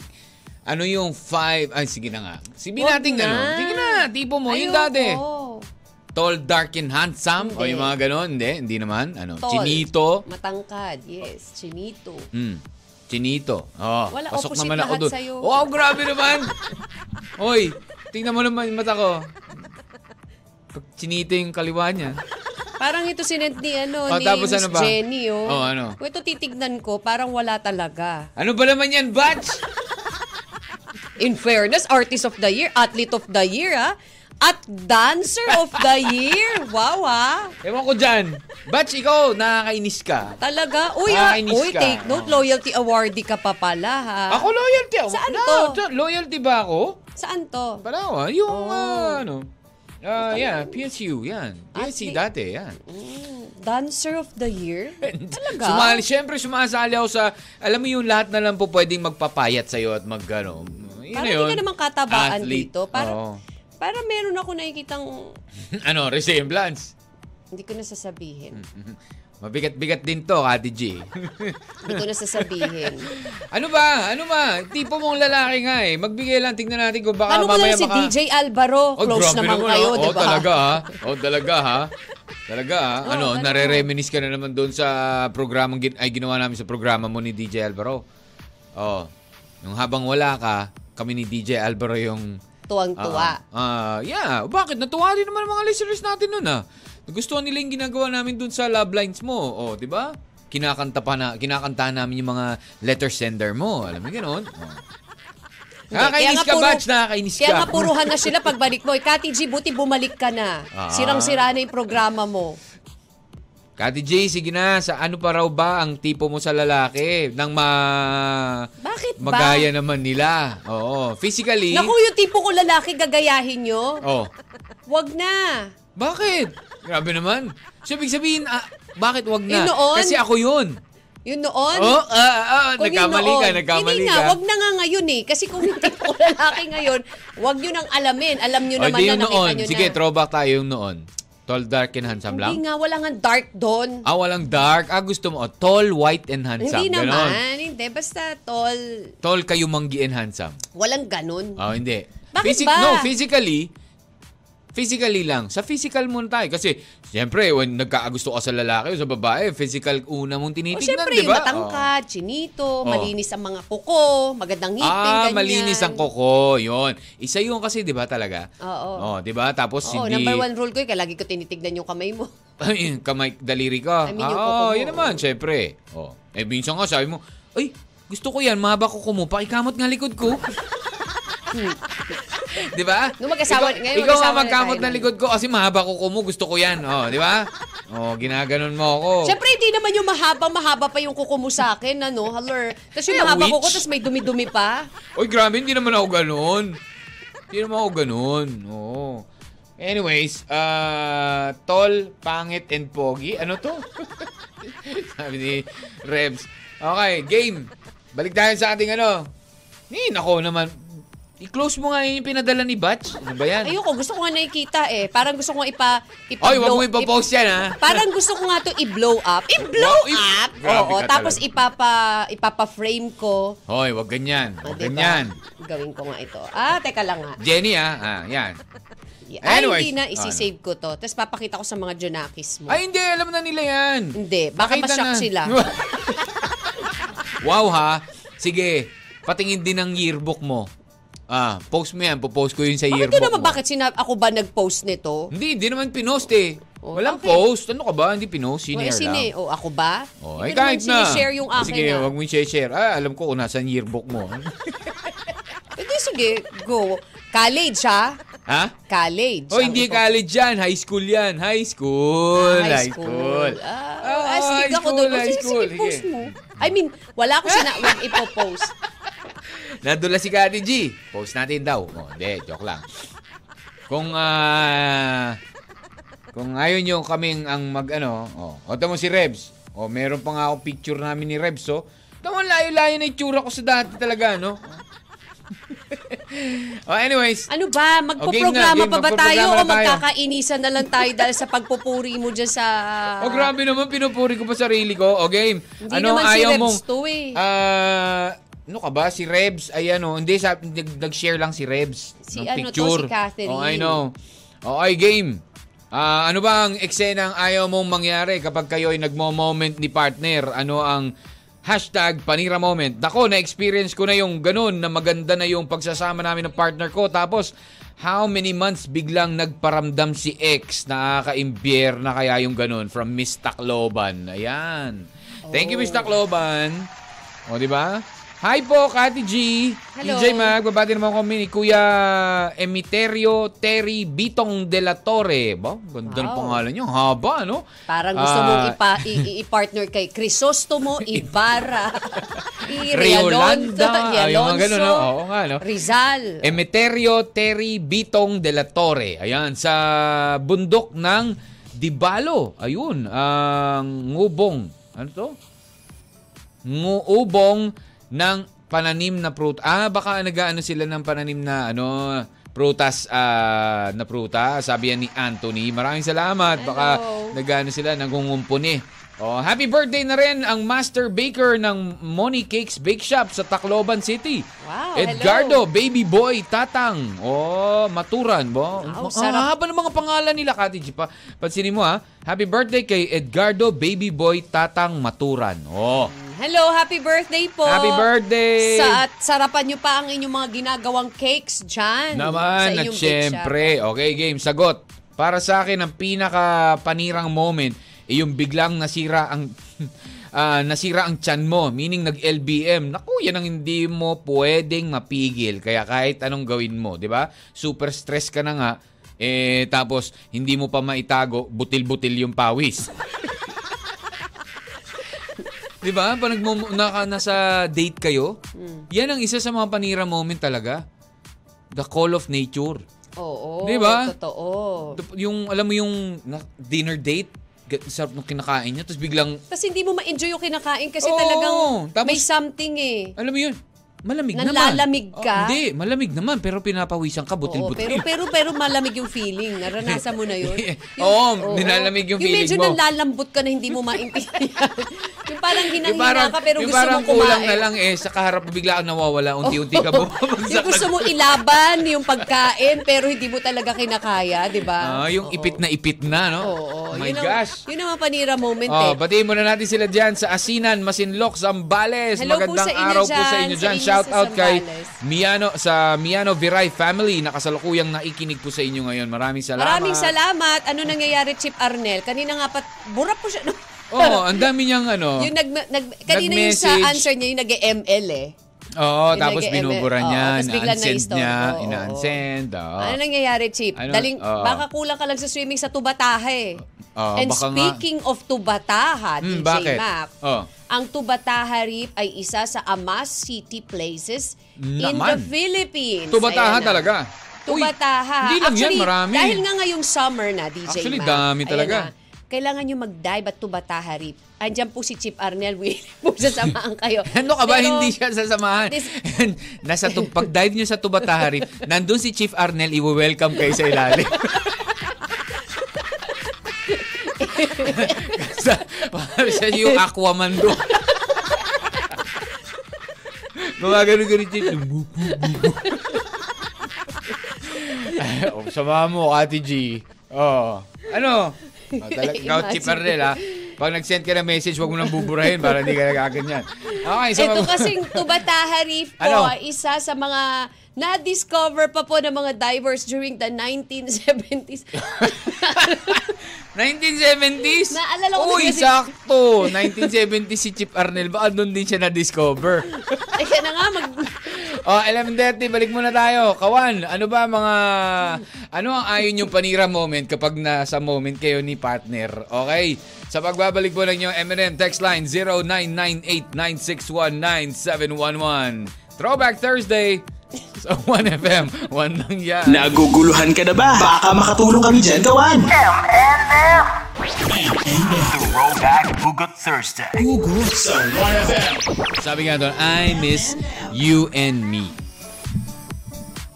Speaker 2: Ano yung five, ay sige na nga.
Speaker 3: Wag
Speaker 2: natin
Speaker 3: na.
Speaker 2: ano. Sige na, tipo mo. yung
Speaker 3: Ayoko.
Speaker 2: dati. Tall, dark, and handsome? O
Speaker 3: Hindi.
Speaker 2: yung mga ganon? Hindi, hindi naman. Ano?
Speaker 3: Tall.
Speaker 2: Chinito?
Speaker 3: Matangkad, yes. Chinito.
Speaker 2: Hmm. Chinito. Oh,
Speaker 3: Wala,
Speaker 2: pasok naman ako doon.
Speaker 3: sa'yo.
Speaker 2: Wow, grabe naman. Hoy, tingnan mo naman yung mata ko. Pag chinito yung kaliwa niya.
Speaker 3: Parang ito sinend ni, ano,
Speaker 2: Oh,
Speaker 3: ni
Speaker 2: tapos
Speaker 3: Miss
Speaker 2: ano ba?
Speaker 3: Jenny, oh.
Speaker 2: Oh, ano?
Speaker 3: Kung ito titignan ko, parang wala talaga.
Speaker 2: Ano ba naman yan, Batch?
Speaker 3: In fairness, artist of the year, athlete of the year, ah. At dancer of the year. Wow, ah.
Speaker 2: Ewan ko dyan. Batch, ikaw, nakakainis ka.
Speaker 3: Talaga? Uy, ah.
Speaker 2: Nakakainis
Speaker 3: Uy,
Speaker 2: ka.
Speaker 3: take note. Loyalty awardee ka pa pala, ha?
Speaker 2: Ako loyalty.
Speaker 3: Saan
Speaker 2: No,
Speaker 3: to?
Speaker 2: to- Loyalty ba ako?
Speaker 3: Saan to?
Speaker 2: Palawa. Yung,
Speaker 3: Oh.
Speaker 2: ah, ano. Ah, yeah, PSU, yan. PSC dati, yan.
Speaker 3: Dancer of the year? *laughs* Talaga?
Speaker 2: Sumali, syempre sumasali ako sa, alam mo yung lahat na lang po pwedeng magpapayat sa'yo at mag, ano, yun
Speaker 3: Parang
Speaker 2: na
Speaker 3: hindi
Speaker 2: yun.
Speaker 3: ka naman katabaan
Speaker 2: Athlete.
Speaker 3: dito. Para,
Speaker 2: Oo.
Speaker 3: Para meron ako nakikitang, *laughs*
Speaker 2: ano, resemblance.
Speaker 3: hindi ko na sasabihin. *laughs*
Speaker 2: Mabigat-bigat din to, Kati G. *laughs*
Speaker 3: Hindi ko na sasabihin.
Speaker 2: ano ba? Ano ba? Tipo mong lalaki nga eh. Magbigay lang, tingnan natin kung baka
Speaker 3: Ano mo na
Speaker 2: mamaya
Speaker 3: lang si
Speaker 2: maka...
Speaker 3: DJ Alvaro?
Speaker 2: Oh,
Speaker 3: Close naman
Speaker 2: naman,
Speaker 3: kayo,
Speaker 2: ah.
Speaker 3: di
Speaker 2: Oh,
Speaker 3: ba?
Speaker 2: talaga ha? Oh, talaga ha? Talaga ha?
Speaker 3: Oh,
Speaker 2: ano,
Speaker 3: ano?
Speaker 2: nare-reminis ka na naman doon sa programang gin- ay ginawa namin sa programa mo ni DJ Alvaro. Oh, nung habang wala ka, kami ni DJ Alvaro yung
Speaker 3: Tuwang-tuwa.
Speaker 2: Ah, ah, yeah. Bakit? Natuwa din naman mga listeners natin nun ah. Nagustuhan nila yung ginagawa namin dun sa love lines mo. Oh, di ba? Kinakanta pa na, kinakantahan namin yung mga letter sender mo. Alam mo gano'n? Oh. *laughs* Nakakainis ka,
Speaker 3: puro-
Speaker 2: batch. Nakakainis ka.
Speaker 3: Kaya nga puruhan na sila pagbalik mo. Eh, Kati G, buti bumalik ka na.
Speaker 2: Ah.
Speaker 3: Sirang-sira na yung programa mo.
Speaker 2: Kati J, sige na. Sa ano pa raw ba ang tipo mo sa lalaki? Nang ma...
Speaker 3: Bakit ba?
Speaker 2: Magaya naman nila. Oo. Physically...
Speaker 3: Naku, yung tipo ko lalaki gagayahin nyo.
Speaker 2: Oh.
Speaker 3: Wag na.
Speaker 2: Bakit? Grabe naman. So, ibig sabihin, ah, bakit wag na?
Speaker 3: Noon.
Speaker 2: Kasi ako yun.
Speaker 3: Yun noon.
Speaker 2: Oh, ah, ah,
Speaker 3: Kung yun
Speaker 2: nagkamali ka, nagkamali
Speaker 3: Hindi
Speaker 2: ka.
Speaker 3: nga, wag na nga ngayon eh. Kasi kung yung tipo ko lalaki ngayon, wag nyo nang alamin. Alam nyo
Speaker 2: O,
Speaker 3: naman na nakita
Speaker 2: noon.
Speaker 3: nyo
Speaker 2: Sige,
Speaker 3: na.
Speaker 2: throwback tayo yung noon. Tall, dark, and handsome lang?
Speaker 3: Hindi nga, wala nga dark doon.
Speaker 2: Ah, walang dark. Ah, gusto mo. Oh, tall, white, and handsome.
Speaker 3: Hindi
Speaker 2: Ganon.
Speaker 3: naman. Hindi. Basta tall.
Speaker 2: Tall, kayumanggi, and handsome.
Speaker 3: Walang ganun.
Speaker 2: Oh, hindi.
Speaker 3: Bakit ba?
Speaker 2: No, physically, physically lang. Sa physical muna tayo. Kasi, siyempre, when nagkaagusto ka sa lalaki o sa babae, physical una mong tinitignan, di
Speaker 3: yung
Speaker 2: ba?
Speaker 3: matangkad, chinito,
Speaker 2: Oh.
Speaker 3: malinis ang mga kuko, magandang ngipin,
Speaker 2: Ah,
Speaker 3: ganyan.
Speaker 2: malinis ang koko. Yun. Isa yun kasi, di ba talaga?
Speaker 3: Oo.
Speaker 2: Oh, di ba? Tapos
Speaker 3: Oo,
Speaker 2: hindi...
Speaker 3: number one rule ko, eh, lagi ko tinitignan yung kamay mo. *laughs*
Speaker 2: Ay, kamay, daliri ka.
Speaker 3: I mean, yung
Speaker 2: ah,
Speaker 3: kuko
Speaker 2: oh,
Speaker 3: mo.
Speaker 2: yun naman, syempre. Oh. Eh, minsan nga sabi mo, ay, gusto ko yan, mahaba ko kumo, pakikamot nga likod ko. *laughs* *laughs* di ba?
Speaker 3: Nung magkasawa-
Speaker 2: ikaw,
Speaker 3: ngayon
Speaker 2: ikaw
Speaker 3: na
Speaker 2: magkamot
Speaker 3: nun.
Speaker 2: likod ko kasi mahaba ko kumo, gusto ko yan. Oh, di ba? Oh, ginaganon mo ako.
Speaker 3: Siyempre, hindi naman yung mahaba, mahaba pa yung kuko mo sa akin, ano, haler. Tapos yung
Speaker 2: Kaya
Speaker 3: mahaba kuko, tapos may dumi-dumi pa.
Speaker 2: Oy, grabe, hindi naman ako ganun. Hindi naman ako ganun. Oo. Anyways, uh, tall, pangit, and pogi. Ano to? *laughs* Sabi ni Rebs. Okay, game. Balik tayo sa ating ano. Eh, nako naman. I-close mo nga yun yung pinadala ni Batch. Ano ba yan?
Speaker 3: Ayoko, gusto ko nga nakikita eh. Parang gusto ko nga ipa, ipa
Speaker 2: Oy, wag mo ipopost yan, ha?
Speaker 3: Parang gusto ko nga to i-blow up. I-blow
Speaker 2: Wow,
Speaker 3: up? Oo, tapos ipapa, ipapa-frame ko.
Speaker 2: Hoy, wag ganyan.
Speaker 3: Ah,
Speaker 2: Wag
Speaker 3: diba?
Speaker 2: ganyan.
Speaker 3: Gawin ko nga ito. Ah, teka lang nga.
Speaker 2: Jenny, ah. ah yan.
Speaker 3: Ay,
Speaker 2: Anyways,
Speaker 3: hindi na,
Speaker 2: ano?
Speaker 3: isi-save ko to. Tapos papakita ko sa mga Junakis mo.
Speaker 2: Ay, hindi. Alam na nila yan.
Speaker 3: Hindi, baka
Speaker 2: Nakita
Speaker 3: ma-shock
Speaker 2: na.
Speaker 3: sila. *laughs*
Speaker 2: wow, ha? Sige. Patingin din ng yearbook mo. Ah, post mo yan. Popost ko yun sa
Speaker 3: Bakit
Speaker 2: yearbook
Speaker 3: yun naman,
Speaker 2: mo.
Speaker 3: bakit sinab ako ba nag-post nito?
Speaker 2: Hindi, hindi naman pinost eh.
Speaker 3: Oh,
Speaker 2: Walang
Speaker 3: bakit?
Speaker 2: post. Ano ka ba? Hindi pinost.
Speaker 3: O,
Speaker 2: Senior
Speaker 3: eh, sine,
Speaker 2: lang.
Speaker 3: o ako ba?
Speaker 2: Oh, ay
Speaker 3: Hindi
Speaker 2: kahit na.
Speaker 3: sinishare yung akin
Speaker 2: Sige,
Speaker 3: ah.
Speaker 2: wag mo i-share. Ah, alam ko kung nasan yearbook mo. *laughs*
Speaker 3: Hindi, sige, go. College, ha?
Speaker 2: ha?
Speaker 3: College.
Speaker 2: Oh, hindi
Speaker 3: ipo-
Speaker 2: college yan. High school yan. High school.
Speaker 3: Ah,
Speaker 2: high school.
Speaker 3: Ah,
Speaker 2: Ah,
Speaker 3: oh, astig
Speaker 2: high
Speaker 3: ako doon. Oh,
Speaker 2: high
Speaker 3: sige,
Speaker 2: school.
Speaker 3: sige, post
Speaker 2: Sige.
Speaker 3: mo. I mean, wala ko sina *laughs* wag
Speaker 2: Nadula si Kati G. Post natin daw. Oh, hindi, joke lang. Kung ah kung ayaw nyo kaming ang mag ano, oh, o tamo si Rebs. O meron pa nga ako picture namin ni Rebs, oh. Tamo layo-layo na itsura ko sa dati talaga, no? *laughs* oh, anyways,
Speaker 3: Ano ba? Magpo-programa
Speaker 2: game.
Speaker 3: pa ba tayo o magkakainisan na lang tayo dahil sa pagpupuri mo dyan sa...
Speaker 2: oh grabe naman pinupuri ko pa sarili ko. O game.
Speaker 3: Hindi
Speaker 2: ano
Speaker 3: naman si
Speaker 2: ayaw
Speaker 3: Rebs
Speaker 2: mong
Speaker 3: to eh.
Speaker 2: Ah, ano ka ba? Si Rebs, ay ano, hindi, sa, nag- nag-share lang si Rebs
Speaker 3: Si
Speaker 2: ng
Speaker 3: ano to,
Speaker 2: picture.
Speaker 3: si Catherine.
Speaker 2: Oh, I know. Okay, game. Ah, ano ba ang eksena ang ayaw mong mangyari kapag kayo ay nagmo-moment ni partner? Ano ang hashtag panira moment? Nako, na-experience ko na yung ganun na maganda na yung pagsasama namin ng partner ko. Tapos, how many months biglang nagparamdam si ex? Nakaka-imbier na kaya yung ganun from Miss Tacloban. Ayan. Thank you, Miss
Speaker 3: Oh.
Speaker 2: Tacloban. O, di ba? Hi po, Kati G.
Speaker 3: Hello.
Speaker 2: DJ Mag, babati naman kami ni Kuya Emiterio Terry Bitong de la Torre. Ba? Ganda ng
Speaker 3: Wow.
Speaker 2: pangalan niyo. Haba, no?
Speaker 3: Parang gusto mong
Speaker 2: Ah,
Speaker 3: ipa, i- i-partner kay Crisostomo, *laughs* Ibarra, *laughs*
Speaker 2: Riolanda. Ay, yung mga ganun, no? Oo nga, no?
Speaker 3: Rizal.
Speaker 2: Emeterio Terry Bitong de la Torre. Ayan, sa bundok ng Dibalo. Ayun, ang ngubong. Ano to? Nguubong ng pananim na fruit. Ah, baka nag-ano sila ng pananim na ano, prutas ah, na pruta. Sabi yan ni Anthony. Maraming salamat. Baka nag-ano sila, nangungumpuni. Oh, happy birthday na rin ang master baker ng Money Cakes Bake Shop sa Tacloban City.
Speaker 3: Wow,
Speaker 2: Edgardo,
Speaker 3: hello.
Speaker 2: Baby Boy, Tatang. Oh, Maturan. Bo.
Speaker 3: Wow,
Speaker 2: Ah,
Speaker 3: sarap.
Speaker 2: haba ng mga pangalan nila, Kati. Pa, pansinin mo ha. Happy birthday kay Edgardo, Baby Boy, Tatang, Maturan. Oh.
Speaker 3: Hello, happy birthday po.
Speaker 2: Happy birthday!
Speaker 3: Sa, at sarapan nyo pa ang inyong mga ginagawang cakes dyan. sa
Speaker 2: Naman, at syempre, okay game, sagot. Para sa akin, ang pinaka panirang moment, eh, yung biglang nasira ang *laughs* ah, nasira ang tiyan mo, meaning nag-LBM. Naku, yan ang hindi mo pwedeng mapigil. Kaya kahit anong gawin mo, di ba? Super stress ka na nga, eh, tapos hindi mo pa maitago, butil-butil yung pawis. *laughs* Di ba? Pag nagmo- naka, nasa date kayo,
Speaker 3: Hmm.
Speaker 2: yan ang isa sa mga panira moment talaga. The call of nature.
Speaker 3: Oo,
Speaker 2: Di ba?
Speaker 3: totoo.
Speaker 2: Yung, alam mo yung na- dinner date, sarap nung kinakain niya, tapos biglang,
Speaker 3: Tapos hindi mo ma-enjoy yung kinakain kasi
Speaker 2: Oo,
Speaker 3: talagang
Speaker 2: tapos-
Speaker 3: may something eh.
Speaker 2: alam mo yun, malamig
Speaker 3: Nanlalamig
Speaker 2: naman.
Speaker 3: ka?
Speaker 2: Oh, hindi, malamig naman, pero pinapawisan ka,
Speaker 3: Oo,
Speaker 2: butil-butil.
Speaker 3: pero pero pero *laughs* malamig yung feeling. Naranasan mo na yun.
Speaker 2: Oo, nilalamig yung feeling
Speaker 3: medyo
Speaker 2: mo.
Speaker 3: nalalambot ka na hindi mo maintindihan. *laughs* yung parang
Speaker 2: yung
Speaker 3: hinang
Speaker 2: parang,
Speaker 3: ka pero
Speaker 2: yung
Speaker 3: gusto
Speaker 2: parang
Speaker 3: mong kumain.
Speaker 2: kulang na lang eh, sa kaharap mo bigla kang nawawala, unti-unti ka bumabagsak.
Speaker 3: yung gusto mo ilaban yung pagkain pero hindi mo talaga kinakaya, di ba?
Speaker 2: Ah, yung
Speaker 3: Oo.
Speaker 2: ipit na ipit na, no?
Speaker 3: Oo.
Speaker 2: Oh my
Speaker 3: yun ang,
Speaker 2: gosh.
Speaker 3: Yun ang panira moment
Speaker 2: Oh,
Speaker 3: eh.
Speaker 2: batiin muna natin sila diyan sa Asinan, Masinloc, Zambales.
Speaker 3: Hello po
Speaker 2: Magandang
Speaker 3: sa inyo
Speaker 2: araw po sa
Speaker 3: dyan,
Speaker 2: inyo
Speaker 3: sa
Speaker 2: diyan.
Speaker 3: inyo
Speaker 2: Shout out kay. Miano sa Miano Viray family nakasalukuyang naikinig po sa inyo ngayon. Maraming salamat.
Speaker 3: Maraming salamat. Ano nangyayari, Chip Arnel? Kanina nga pat, bura po siya.
Speaker 2: Oo, ang dami niyang ano.
Speaker 3: yung nag, nag, kanina yung sa
Speaker 2: Nag-message.
Speaker 3: answer niya, yung nag-ML eh.
Speaker 2: Oo,
Speaker 3: yung
Speaker 2: tapos binubura niya,
Speaker 3: tapos biglang
Speaker 2: na-unsend
Speaker 3: na-install.
Speaker 2: niya,
Speaker 3: oo.
Speaker 2: ina-unsend. oo.
Speaker 3: Ano nangyayari, Chip?
Speaker 2: Ano?
Speaker 3: Daling,
Speaker 2: Oo.
Speaker 3: baka kulang ka lang sa swimming sa Tubataha eh.
Speaker 2: Oo,
Speaker 3: And
Speaker 2: baka nga.
Speaker 3: speaking of Tubataha,
Speaker 2: Hmm,
Speaker 3: DJ
Speaker 2: bakit?
Speaker 3: Mac,
Speaker 2: Oh.
Speaker 3: Ang Tubataha Reef ay isa sa Amas City places in
Speaker 2: Naman.
Speaker 3: the Philippines.
Speaker 2: Tubataha
Speaker 3: Ayan
Speaker 2: talaga. Uy,
Speaker 3: Tubataha.
Speaker 2: hindi lang yan,
Speaker 3: Actually,
Speaker 2: marami.
Speaker 3: Dahil nga ngayong summer na, DJ
Speaker 2: Actually,
Speaker 3: Mac.
Speaker 2: dami talaga.
Speaker 3: na. kailangan nyo mag-dive at tubataha rip. Andyan po si Chip Arnel. *laughs* Willing po sasamahan kayo. *laughs*
Speaker 2: Ano ka ba?
Speaker 3: Pero-
Speaker 2: Hindi siya sasamahan.
Speaker 3: This- *laughs*
Speaker 2: Nasa tub, pag dive nyo sa Tubatahari, nandun si Chief Arnel, i-welcome kayo sa ilalim. Sa, siya yung *laughs* Aquaman doon. Gumagano-gano Chief. Bu, bu, bu, bu. Ay, oh, samahan mo, Ate G. Oh. Ano? Oh, talag, *laughs* ikaw, Chief Arnel, ha? Pag nag-send ka ng message, huwag mo nang buburahin para hindi ka nagaganyan. Okay, so...
Speaker 3: Ito kasing Tubataha Reef po,
Speaker 2: Ano?
Speaker 3: isa sa mga na-discover pa po ng mga divers during the 1970s. *laughs*
Speaker 2: 1970s?
Speaker 3: Naalala ko
Speaker 2: Uy,
Speaker 3: kasi-
Speaker 2: sakto. 1970s si Chip Arnel. Baka doon din siya na-discover. *laughs*
Speaker 3: Kaya na nga, mag... *laughs*
Speaker 2: oh, 11.30, balik muna tayo. Kawan, ano ba mga... Ano ang ayon yung panira moment kapag nasa moment kayo ni partner? Okay? Sa pagbabalik po ng inyong M&M text line 0998-9619711. Throwback Thursday *laughs* sa 1FM. One lang yan.
Speaker 1: Naguguluhan ka na ba? Baka makatulong kami dyan, kawan.
Speaker 5: M&M. Throwback Hugot Thursday.
Speaker 1: Hugot sa 1FM.
Speaker 2: Sabi nga doon, I miss you and me.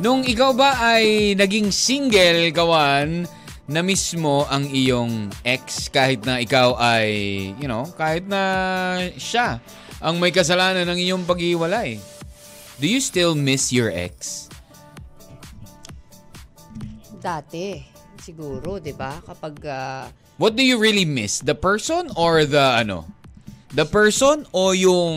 Speaker 2: Nung ikaw ba ay naging single, kawan, na mismo ang iyong ex kahit na ikaw ay, you know, kahit na siya ang may kasalanan ng iyong paghiwalay. Do you still miss your ex?
Speaker 3: Dati, siguro, di ba? Kapag... ah,
Speaker 2: What do you really miss? The person or the ano? The person o yung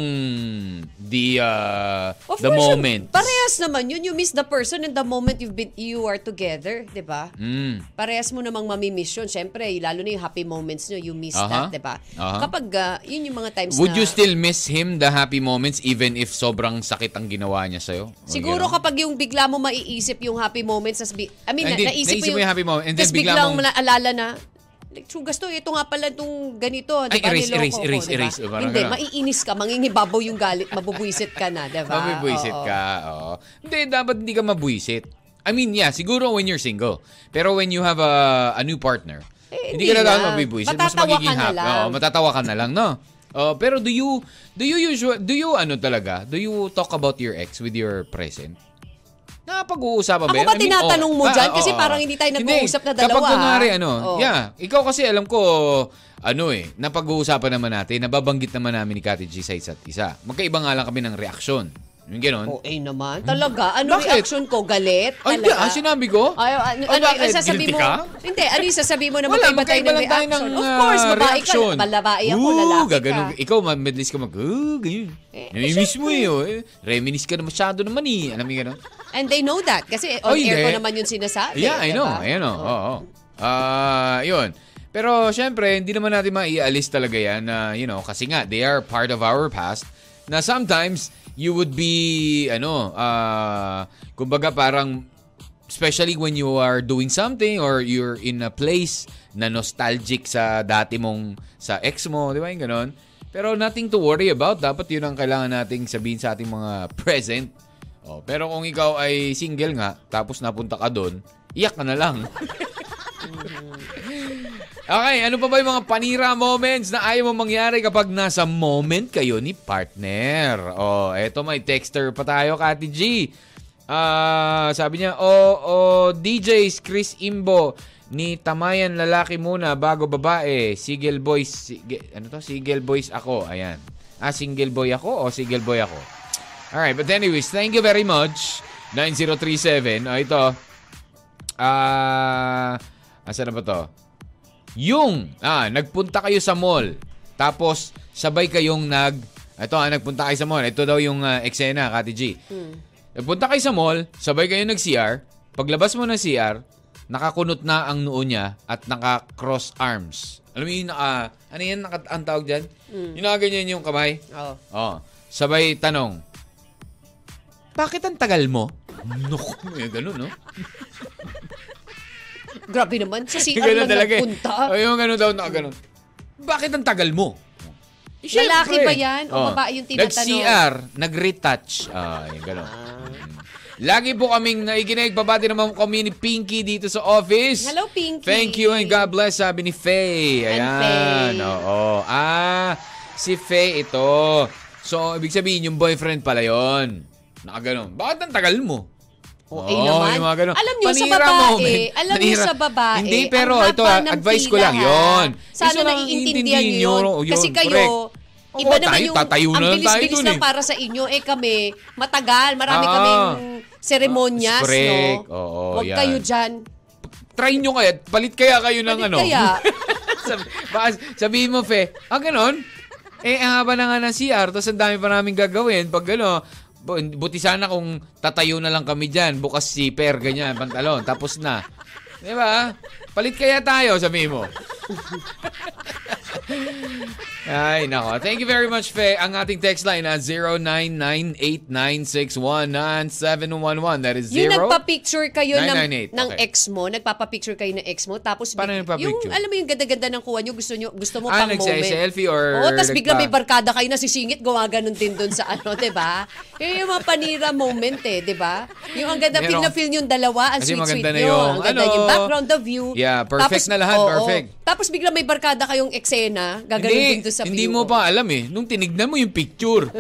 Speaker 2: the uh,
Speaker 3: Of
Speaker 2: the
Speaker 3: course,
Speaker 2: moment?
Speaker 3: Parehas naman yun. You miss the person and the moment you've been, you are together, di ba?
Speaker 2: Mm.
Speaker 3: Parehas mo namang mamimiss yun. Siyempre, lalo na yung happy moments nyo, you miss
Speaker 2: Aha.
Speaker 3: that, di ba?
Speaker 2: Aha.
Speaker 3: Kapag, ah, yun yung mga times
Speaker 2: Would
Speaker 3: na...
Speaker 2: you still miss him the happy moments even if sobrang sakit ang ginawa niya sa'yo? Or
Speaker 3: Siguro
Speaker 2: gano'n?
Speaker 3: kapag yung bigla mo maiisip yung happy moments, as bi- I mean, na, naisip,
Speaker 2: naisip mo yung happy moment, and then
Speaker 3: tas
Speaker 2: bigla
Speaker 3: biglang
Speaker 2: mong-
Speaker 3: naalala na, true, gasto, ito nga pala itong ganito.
Speaker 2: Ay,
Speaker 3: di ba?
Speaker 2: erase, erase,
Speaker 3: ko,
Speaker 2: erase,
Speaker 3: di ba?
Speaker 2: erase. Parang
Speaker 3: Hindi,
Speaker 2: ganun.
Speaker 3: maiinis ka, mangingibabaw yung galit, mabubwisit ka na, di ba?
Speaker 2: Mabibwisit
Speaker 3: Oo.
Speaker 2: ka. Oo. Hindi, dapat hindi ka mabwisit. I mean, yeah, siguro when you're single. Pero when you have a, a new partner,
Speaker 3: Eh,
Speaker 2: hindi
Speaker 3: hindi
Speaker 2: ka na dapat
Speaker 3: na.
Speaker 2: mabibwisit. Mas
Speaker 3: Matatawa
Speaker 2: magiging happy.
Speaker 3: lang.
Speaker 2: Oo, matatawa ka na lang, no? Oh, pero do you do you usual do you ano talaga? Do you talk about your ex with your present? Napag-uusapan ba
Speaker 3: Ako ba
Speaker 2: I mean,
Speaker 3: tinatanong
Speaker 2: oh,
Speaker 3: mo
Speaker 2: ah,
Speaker 3: dyan?
Speaker 2: oh,
Speaker 3: Kasi
Speaker 2: oh.
Speaker 3: parang hindi tayo nag-uusap na dalawa,
Speaker 2: Kapag kunwari,
Speaker 3: ha?
Speaker 2: ano,
Speaker 3: Oh.
Speaker 2: yeah, ikaw kasi alam ko, ano eh, napag-uusapan naman natin, nababanggit naman namin ni Kati G sa isa't isa. Magkaiba nga lang kami ng reaksyon. Yung gano'n.
Speaker 3: Oh, eh naman. Talaga? Ano
Speaker 2: Bakit?
Speaker 3: reaction ko? Galit?
Speaker 2: Ay, hindi,
Speaker 3: Talaga?
Speaker 2: ah, sinabi ko?
Speaker 3: Ay, ano,
Speaker 2: Oh,
Speaker 3: ano, ano sasabi mo?
Speaker 2: ka?
Speaker 3: Hindi, ano yung sasabi mo na
Speaker 2: Wala,
Speaker 3: magkaiba tayo
Speaker 2: magkaiba
Speaker 3: ng reaction?
Speaker 2: ng
Speaker 3: of
Speaker 2: ah,
Speaker 3: course, babae
Speaker 2: reaction.
Speaker 3: ka. Balabae ako,
Speaker 2: Oo,
Speaker 3: lalaki
Speaker 2: gaganon.
Speaker 3: ka.
Speaker 2: Ikaw, mabilis ka mag, oh, ganyan.
Speaker 3: Eh,
Speaker 2: Namimiss mo eh, oh. eh. Reminis ka na masyado naman eh. Alam mo yung gano'n?
Speaker 3: And they know that. Kasi on
Speaker 2: Oh,
Speaker 3: air ko naman yun sinasabi.
Speaker 2: Yeah, I know.
Speaker 3: diba?
Speaker 2: Ayan o.
Speaker 3: Oh.
Speaker 2: Oo. Ah, yun. Pero syempre, hindi naman natin maialis talaga yan na, you know, kasi nga, they are part of our past na sometimes you would be, ano, ah, kumbaga parang, especially when you are doing something or you're in a place na nostalgic sa dati mong, sa ex mo, di ba yung ganon? Pero nothing to worry about. Dapat yun ang kailangan nating sabihin sa ating mga *laughs* present. Oh, pero kung ikaw ay single nga, tapos napunta ka doon, iyak ka na lang. *laughs* okay, ano pa ba yung mga panira moments na ayaw mo mangyari kapag nasa moment kayo ni partner? Oh, eto may texter pa tayo, Kati G. Ah, sabi niya, oh, oh, DJs Chris Imbo ni Tamayan lalaki muna bago babae. Single boys, sige, ano to? Single boys ako. Ayan. Ah, single boy ako o single boy ako? Alright, but anyways, thank you very much. 9037. O ito. Ah, asa na ba to? Yung, ah, nagpunta kayo sa mall. Tapos, sabay kayong nag, ito ah, nagpunta kayo sa mall. Ito daw yung ah, eksena, Kati G. Nagpunta kayo sa mall, sabay kayo nag-CR. Paglabas mo ng CR, nakakunot na ang noo niya at naka-cross arms. Alam mo yung naka, ano yan, naka, ang tawag dyan? Yung nakaganyan yung kamay.
Speaker 3: Oh.
Speaker 2: Oh, sabay tanong, bakit ang tagal mo? Naku, eh, ganun, no?
Speaker 3: Grabe naman. Sa CR lang
Speaker 2: talaga. eh.
Speaker 3: nagpunta.
Speaker 2: Oh, yung ganun daw, na ganun. Bakit ang tagal mo? Eh,
Speaker 3: Lalaki
Speaker 2: syempre.
Speaker 3: ba yan? O babae yung tinatanong?
Speaker 2: Nag-CR, nag-retouch. Ah, yung ganun. Mm. Lagi po kaming naikinig. Babati naman kami ni Pinky dito sa office.
Speaker 3: Hello, Pinky.
Speaker 2: Thank you and God bless, sabi ni Faye.
Speaker 3: And
Speaker 2: Ayan.
Speaker 3: Faye.
Speaker 2: Oo. Ah, si Faye ito. So, ibig sabihin, yung boyfriend pala yon. Nakaganon. Bakit ang tagal mo?
Speaker 3: Oo, eh
Speaker 2: Oo,
Speaker 3: naman.
Speaker 2: yung mga ganun.
Speaker 3: Alam nyo, sa babae,
Speaker 2: moment.
Speaker 3: alam
Speaker 2: Panira.
Speaker 3: sa babae,
Speaker 2: Hindi, pero
Speaker 3: ang
Speaker 2: ito, advice ko lang, yun.
Speaker 3: Sana naiintindihan nyo, Kasi kayo,
Speaker 2: correct.
Speaker 3: iba
Speaker 2: Oo,
Speaker 3: naman
Speaker 2: tayo,
Speaker 3: yung,
Speaker 2: tatayo
Speaker 3: ang
Speaker 2: na tayo
Speaker 3: bilis-bilis lang
Speaker 2: eh.
Speaker 3: para sa inyo. Eh kami, matagal. Marami
Speaker 2: Ah.
Speaker 3: kaming seremonyas,
Speaker 2: Correct.
Speaker 3: no?
Speaker 2: Oo,
Speaker 3: Huwag
Speaker 2: yan.
Speaker 3: kayo dyan.
Speaker 2: Try nyo kaya, palit kaya kayo ng
Speaker 3: Palit
Speaker 2: ano.
Speaker 3: kaya. *laughs*
Speaker 2: Sabi, baka sabihin mo, Fe, ah, ganon? Eh, ang haba na nga ng CR, tapos ang dami pa namin gagawin. Pag gano, bu- buti sana kung tatayo na lang kami dyan, bukas zipper, ganyan, pantalon, tapos na. Di ba? Palit kaya tayo, sabihin mo. Ay, nako. Thank you very much, Fe. Ang ating text line at 099896197111. That is
Speaker 3: Yung
Speaker 2: 0.
Speaker 3: nagpa-picture kayo ng,
Speaker 2: 998,
Speaker 3: ng
Speaker 2: okay.
Speaker 3: ex mo, nagpapa-picture kayo ng ex mo, tapos
Speaker 2: Paano
Speaker 3: big- yung, alam mo yung ganda-ganda ng kuha nyo, gusto, nyo, gusto mo
Speaker 2: Ah,
Speaker 3: pang moment.
Speaker 2: nagse-selfie or
Speaker 3: Oo, tapos bigla may barkada kayo na sisingit, gumaganon din doon sa ano, *laughs* di ba? Yun yung mga panira moment eh, di ba? Yung ang ganda, feel na feel yung dalawa, ang sweet-sweet
Speaker 2: na
Speaker 3: nyo.
Speaker 2: yung,
Speaker 3: Ang ganda
Speaker 2: ano,
Speaker 3: yung background, the view.
Speaker 2: Yeah, perfect na lahat,
Speaker 3: oo,
Speaker 2: perfect.
Speaker 3: Tapos bigla may barkada kayong eksena, gaganon din
Speaker 2: Hindi,
Speaker 3: doon sa
Speaker 2: hindi mo pa alam eh. Nung tinignan mo yung picture.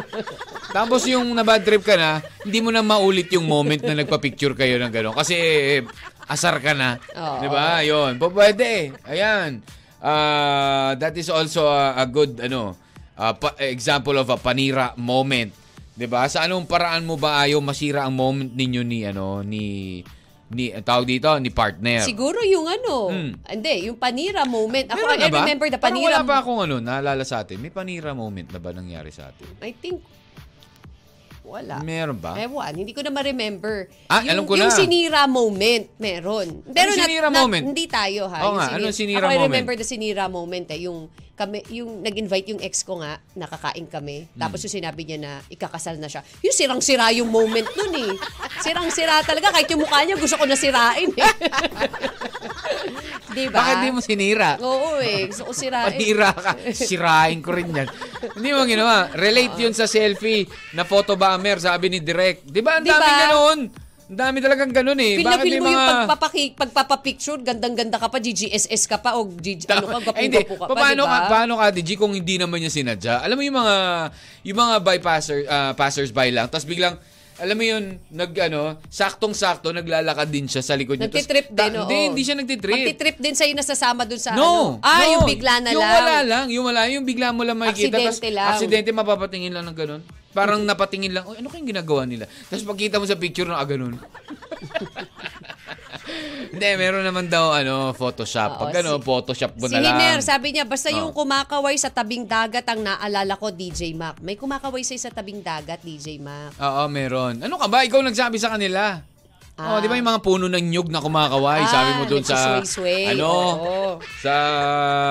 Speaker 2: Tapos yung nabad trip ka na, hindi mo na maulit yung moment na nagpa-picture kayo ng gano'n. Kasi eh, asar ka na.
Speaker 3: Oo.
Speaker 2: Di ba? Yun. Po, Pwede eh. Ayan. Ah, that is also a, a good ano ah, pa- example of a panira moment. 'Di ba? Sa anong paraan mo ba ayaw masira ang moment ninyo ni ano ni ni ang tawag dito ni partner?
Speaker 3: Siguro yung ano,
Speaker 2: Hmm.
Speaker 3: hindi, yung panira moment. Ako,
Speaker 2: Meron
Speaker 3: I
Speaker 2: ba?
Speaker 3: remember the
Speaker 2: Parang
Speaker 3: panira
Speaker 2: wala pa akong ano, naalala sa atin. May panira moment na ba nangyari sa atin?
Speaker 3: I think, wala.
Speaker 2: Meron ba?
Speaker 3: Ewan, hindi ko na ma-remember.
Speaker 2: Ah,
Speaker 3: yung,
Speaker 2: alam ko
Speaker 3: yung
Speaker 2: na.
Speaker 3: sinira moment, meron. Pero not-
Speaker 2: sinira
Speaker 3: not-
Speaker 2: moment?
Speaker 3: hindi tayo ha.
Speaker 2: Oo
Speaker 3: Yung
Speaker 2: nga, ano yung sinira
Speaker 3: ako, I
Speaker 2: moment?
Speaker 3: remember the sinira moment eh. Yung, kami, yung nag-invite yung ex ko nga, nakakain kami.
Speaker 2: Hmm.
Speaker 3: Tapos yung sinabi niya na ikakasal na siya. Yung sirang-sira yung moment nun eh. Sirang-sira talaga. Kahit yung mukha niya gusto ko na sirain eh. *laughs* diba?
Speaker 2: Bakit di mo sinira?
Speaker 3: Oo eh. Gusto ko sirain.
Speaker 2: Panira ka. Sirain ko rin yan. Hindi mo ginawa. Relate yun sa selfie na photo bomber, sabi ni Direk. Di ba? Ang
Speaker 3: Di
Speaker 2: dami
Speaker 3: ba?
Speaker 2: ganun. Dami talagang ganun eh.
Speaker 3: Feel na feel mo yung
Speaker 2: mga...
Speaker 3: pagpapaki, pagpapapicture, gandang-ganda ka pa, GGSS ka pa, o GG, *laughs* ano ka, gapu-gapu ka pa,
Speaker 2: paano,
Speaker 3: diba?
Speaker 2: ka, paano ka, DJ, kung hindi naman niya sinadya? Alam mo yung mga, yung mga bypasser, ah, passers-by lang, tapos biglang, alam mo yun, nag, ano, saktong-sakto, naglalakad din siya sa likod niya.
Speaker 3: Nagtitrip
Speaker 2: ta-
Speaker 3: din, oo.
Speaker 2: Hindi, hindi siya nagtitrip.
Speaker 3: Magtitrip din sa'yo nasasama dun sa
Speaker 2: No,
Speaker 3: ano. Ah,
Speaker 2: no.
Speaker 3: yung bigla na
Speaker 2: yung
Speaker 3: lang.
Speaker 2: wala lang, yung wala, yung bigla mo lang makikita.
Speaker 3: Aksidente
Speaker 2: tas
Speaker 3: lang.
Speaker 2: Aksidente, mapapatingin lang ng ganun. Parang napatingin lang, "Uy, ano kayong ginagawa nila? Tapos pagkita mo sa picture na ah, ganun. *laughs* Hindi, meron naman daw ano, Photoshop.
Speaker 3: Oo,
Speaker 2: Pag ano,
Speaker 3: si-
Speaker 2: Photoshop mo
Speaker 3: Si
Speaker 2: na lang.
Speaker 3: Hiner, sabi niya, basta
Speaker 2: Oh.
Speaker 3: yung kumakaway sa tabing dagat ang naalala ko, DJ Mac. May kumakaway sa'yo sa tabing dagat, DJ Mac.
Speaker 2: Oo, meron. Ano ka ba? Ikaw nagsabi sa kanila.
Speaker 3: Ah.
Speaker 2: Oh, di ba yung mga puno ng nyug na kumakaway?
Speaker 3: Ah,
Speaker 2: sabi mo doon sa
Speaker 3: nagsusway-sway.
Speaker 2: ano?
Speaker 3: Oo.
Speaker 2: Sa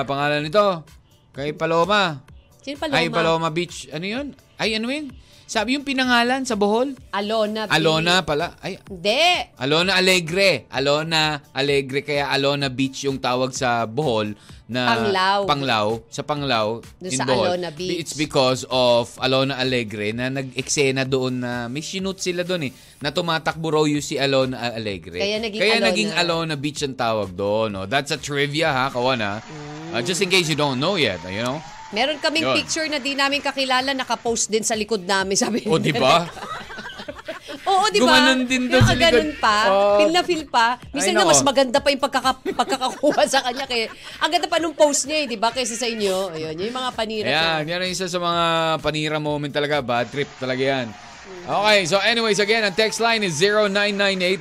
Speaker 2: pangalan nito. Kay Paloma.
Speaker 3: Sino Paloma?
Speaker 2: Ay, Paloma Beach. Ano yun? Ay, ano yun? Sabi yung pinangalan sa Bohol?
Speaker 3: Alona. B.
Speaker 2: Alona pala. Ay,
Speaker 3: Hindi.
Speaker 2: Alona Alegre. Alona Alegre. Kaya Alona Beach yung tawag sa Bohol na
Speaker 3: Panglao.
Speaker 2: Panglao. Sa Panglao.
Speaker 3: Doon
Speaker 2: in
Speaker 3: sa
Speaker 2: Bohol.
Speaker 3: Alona Beach.
Speaker 2: It's because of Alona Alegre na nag-eksena doon na may shoot sila doon eh. Na tumatakbo raw yung si Alona Alegre.
Speaker 3: Kaya naging
Speaker 2: Kaya
Speaker 3: Alona.
Speaker 2: naging Alona Beach ang tawag doon. No? That's a trivia ha, kawan ha. Uh, just in case you don't know yet, you know?
Speaker 3: Meron kaming
Speaker 2: Yun.
Speaker 3: picture na di namin kakilala, nakapost din sa likod namin, sabi
Speaker 2: O, di ba? *laughs*
Speaker 3: Oo, di ba?
Speaker 2: Gumanon din doon sa likod.
Speaker 3: ganun pa.
Speaker 2: Oo.
Speaker 3: Feel na feel pa. Minsan
Speaker 2: Ay,
Speaker 3: nga mas maganda pa yung pagkaka, pagkakakuha sa kanya. Kaya, ang ganda pa nung post niya, eh, di ba? Kaysa sa inyo. Ayun, yung mga panira.
Speaker 2: Ayan, yan ang isa sa mga panira moment talaga. Bad trip talaga yan. Okay, so anyways, again, ang text line is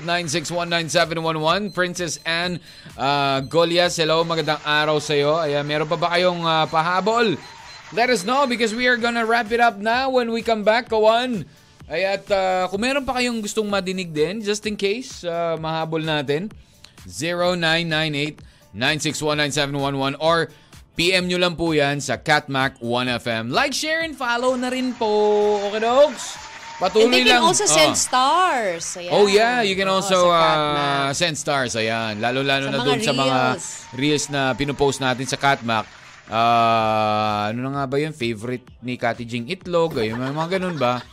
Speaker 2: 0998-9619711. Princess Anne uh, Golias, hello, magandang araw sa iyo. Ayan, meron pa ba kayong uh, pahabol? Let us know because we are gonna wrap it up now when we come back, kawan. Ay, at uh, kung meron pa kayong gustong madinig din, just in case, uh, mahabol natin, 0998-9619711 or PM nyo lang po yan sa Catmac 1FM. Like, share, and follow na rin po. Okay, dogs? Patuloy
Speaker 3: And they can
Speaker 2: lang.
Speaker 3: also send
Speaker 2: Oh.
Speaker 3: stars. Ayan.
Speaker 2: Oh yeah, you can
Speaker 3: Oo,
Speaker 2: also
Speaker 3: sa
Speaker 2: uh, send stars. Ayan, lalo-lalo
Speaker 3: Sa
Speaker 2: na doon sa mga
Speaker 3: reels.
Speaker 2: na pinupost natin sa Catmac. Ah, ano na nga ba yun? Favorite ni Kati Jing Itlog? Ayun, mga ganun ba?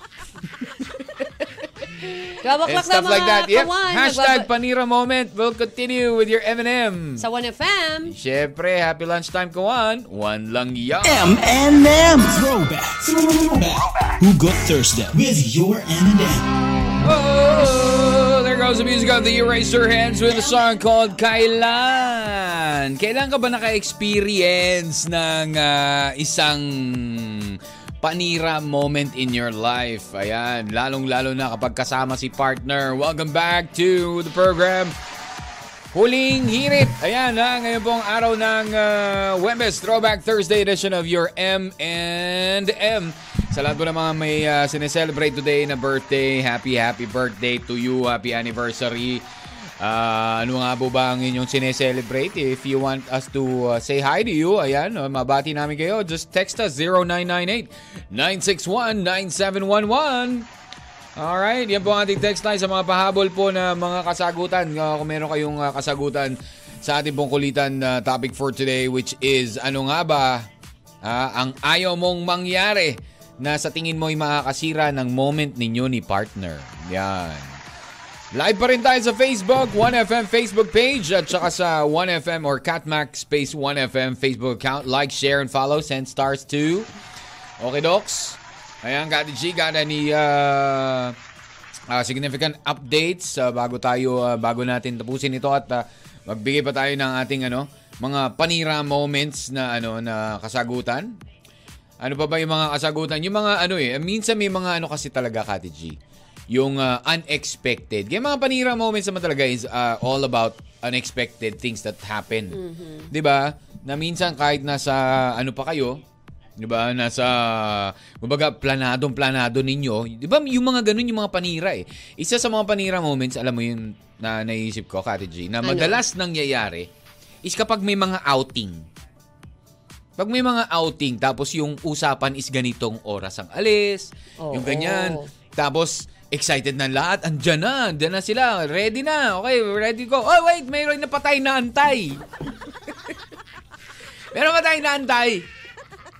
Speaker 3: Kawaklak
Speaker 2: and stuff
Speaker 3: na
Speaker 2: like
Speaker 3: mga
Speaker 2: that. Yep.
Speaker 3: kawan.
Speaker 2: Hashtag
Speaker 3: Nagbaba-
Speaker 2: Panira Moment. We'll continue with your M&M.
Speaker 3: Sa 1FM.
Speaker 2: Siyempre, happy lunchtime kawan. One lang yan.
Speaker 4: M&M.
Speaker 1: Throwback. Throwback. Hugot Thursday with your M&M.
Speaker 2: Oh, there goes the music of the Eraserheads with a song called Kailan. Kailan ka ba naka-experience ng ah, isang panira moment in your life? Ayan, lalong-lalo na kapag kasama si partner. Welcome back to the program. Huling hirit. Ayan ha, ngayon pong araw ng uh, Webes Throwback Thursday edition of your M and M. Sa lahat po ng mga may uh, sineselebrate today na birthday, happy happy birthday to you, happy anniversary. Ah, ano nga po ba ang inyong sineselebrate? If you want us to uh, say hi to you, ayan, uh, mabati namin kayo. Just text us 0998-961-9711. Alright, yan po ang ating text line sa mga pahabol po na mga kasagutan. Uh, kung meron kayong uh, kasagutan sa ating pong kulitan na topic for today which is ano nga ba ah, ang ayaw mong mangyari na sa tingin mo ay makakasira ng moment ninyo ni partner. Yan. Live pa rin tayo sa Facebook, 1FM Facebook page at saka sa 1FM or Catmac space 1FM Facebook account. Like, share, and follow. Send stars to. Okay, Docs? Ayan, Kati G, gana ni uh, uh, significant updates uh, bago tayo, uh, bago natin tapusin ito at uh, magbigay pa tayo ng ating ano, mga panira moments na ano na kasagutan. Ano pa ba yung mga kasagutan? Yung mga ano eh, minsan may mga ano kasi talaga, Kati G. Yung uh, unexpected. Yung mga panira moments naman talaga is uh, all about unexpected things that happen. 'Di ba? Na minsan kahit nasa ano pa kayo, 'di ba? Nasa kumbaga planadong planado ninyo. 'Di ba? Yung mga ganun yung mga panira eh. Isa sa mga panira moments, alam mo yun na naisip ko, Kati G, na
Speaker 3: Ano?
Speaker 2: madalas nangyayari is kapag may mga outing. Pag may mga outing, tapos yung usapan is ganitong oras ang alis,
Speaker 3: Oo.
Speaker 2: yung ganyan. Tapos, excited na lahat. Andyan na, andyan na sila. Ready na. Okay, ready go. Oh, wait, mayroon na patay na antay. *laughs* meron pa tayo na antay.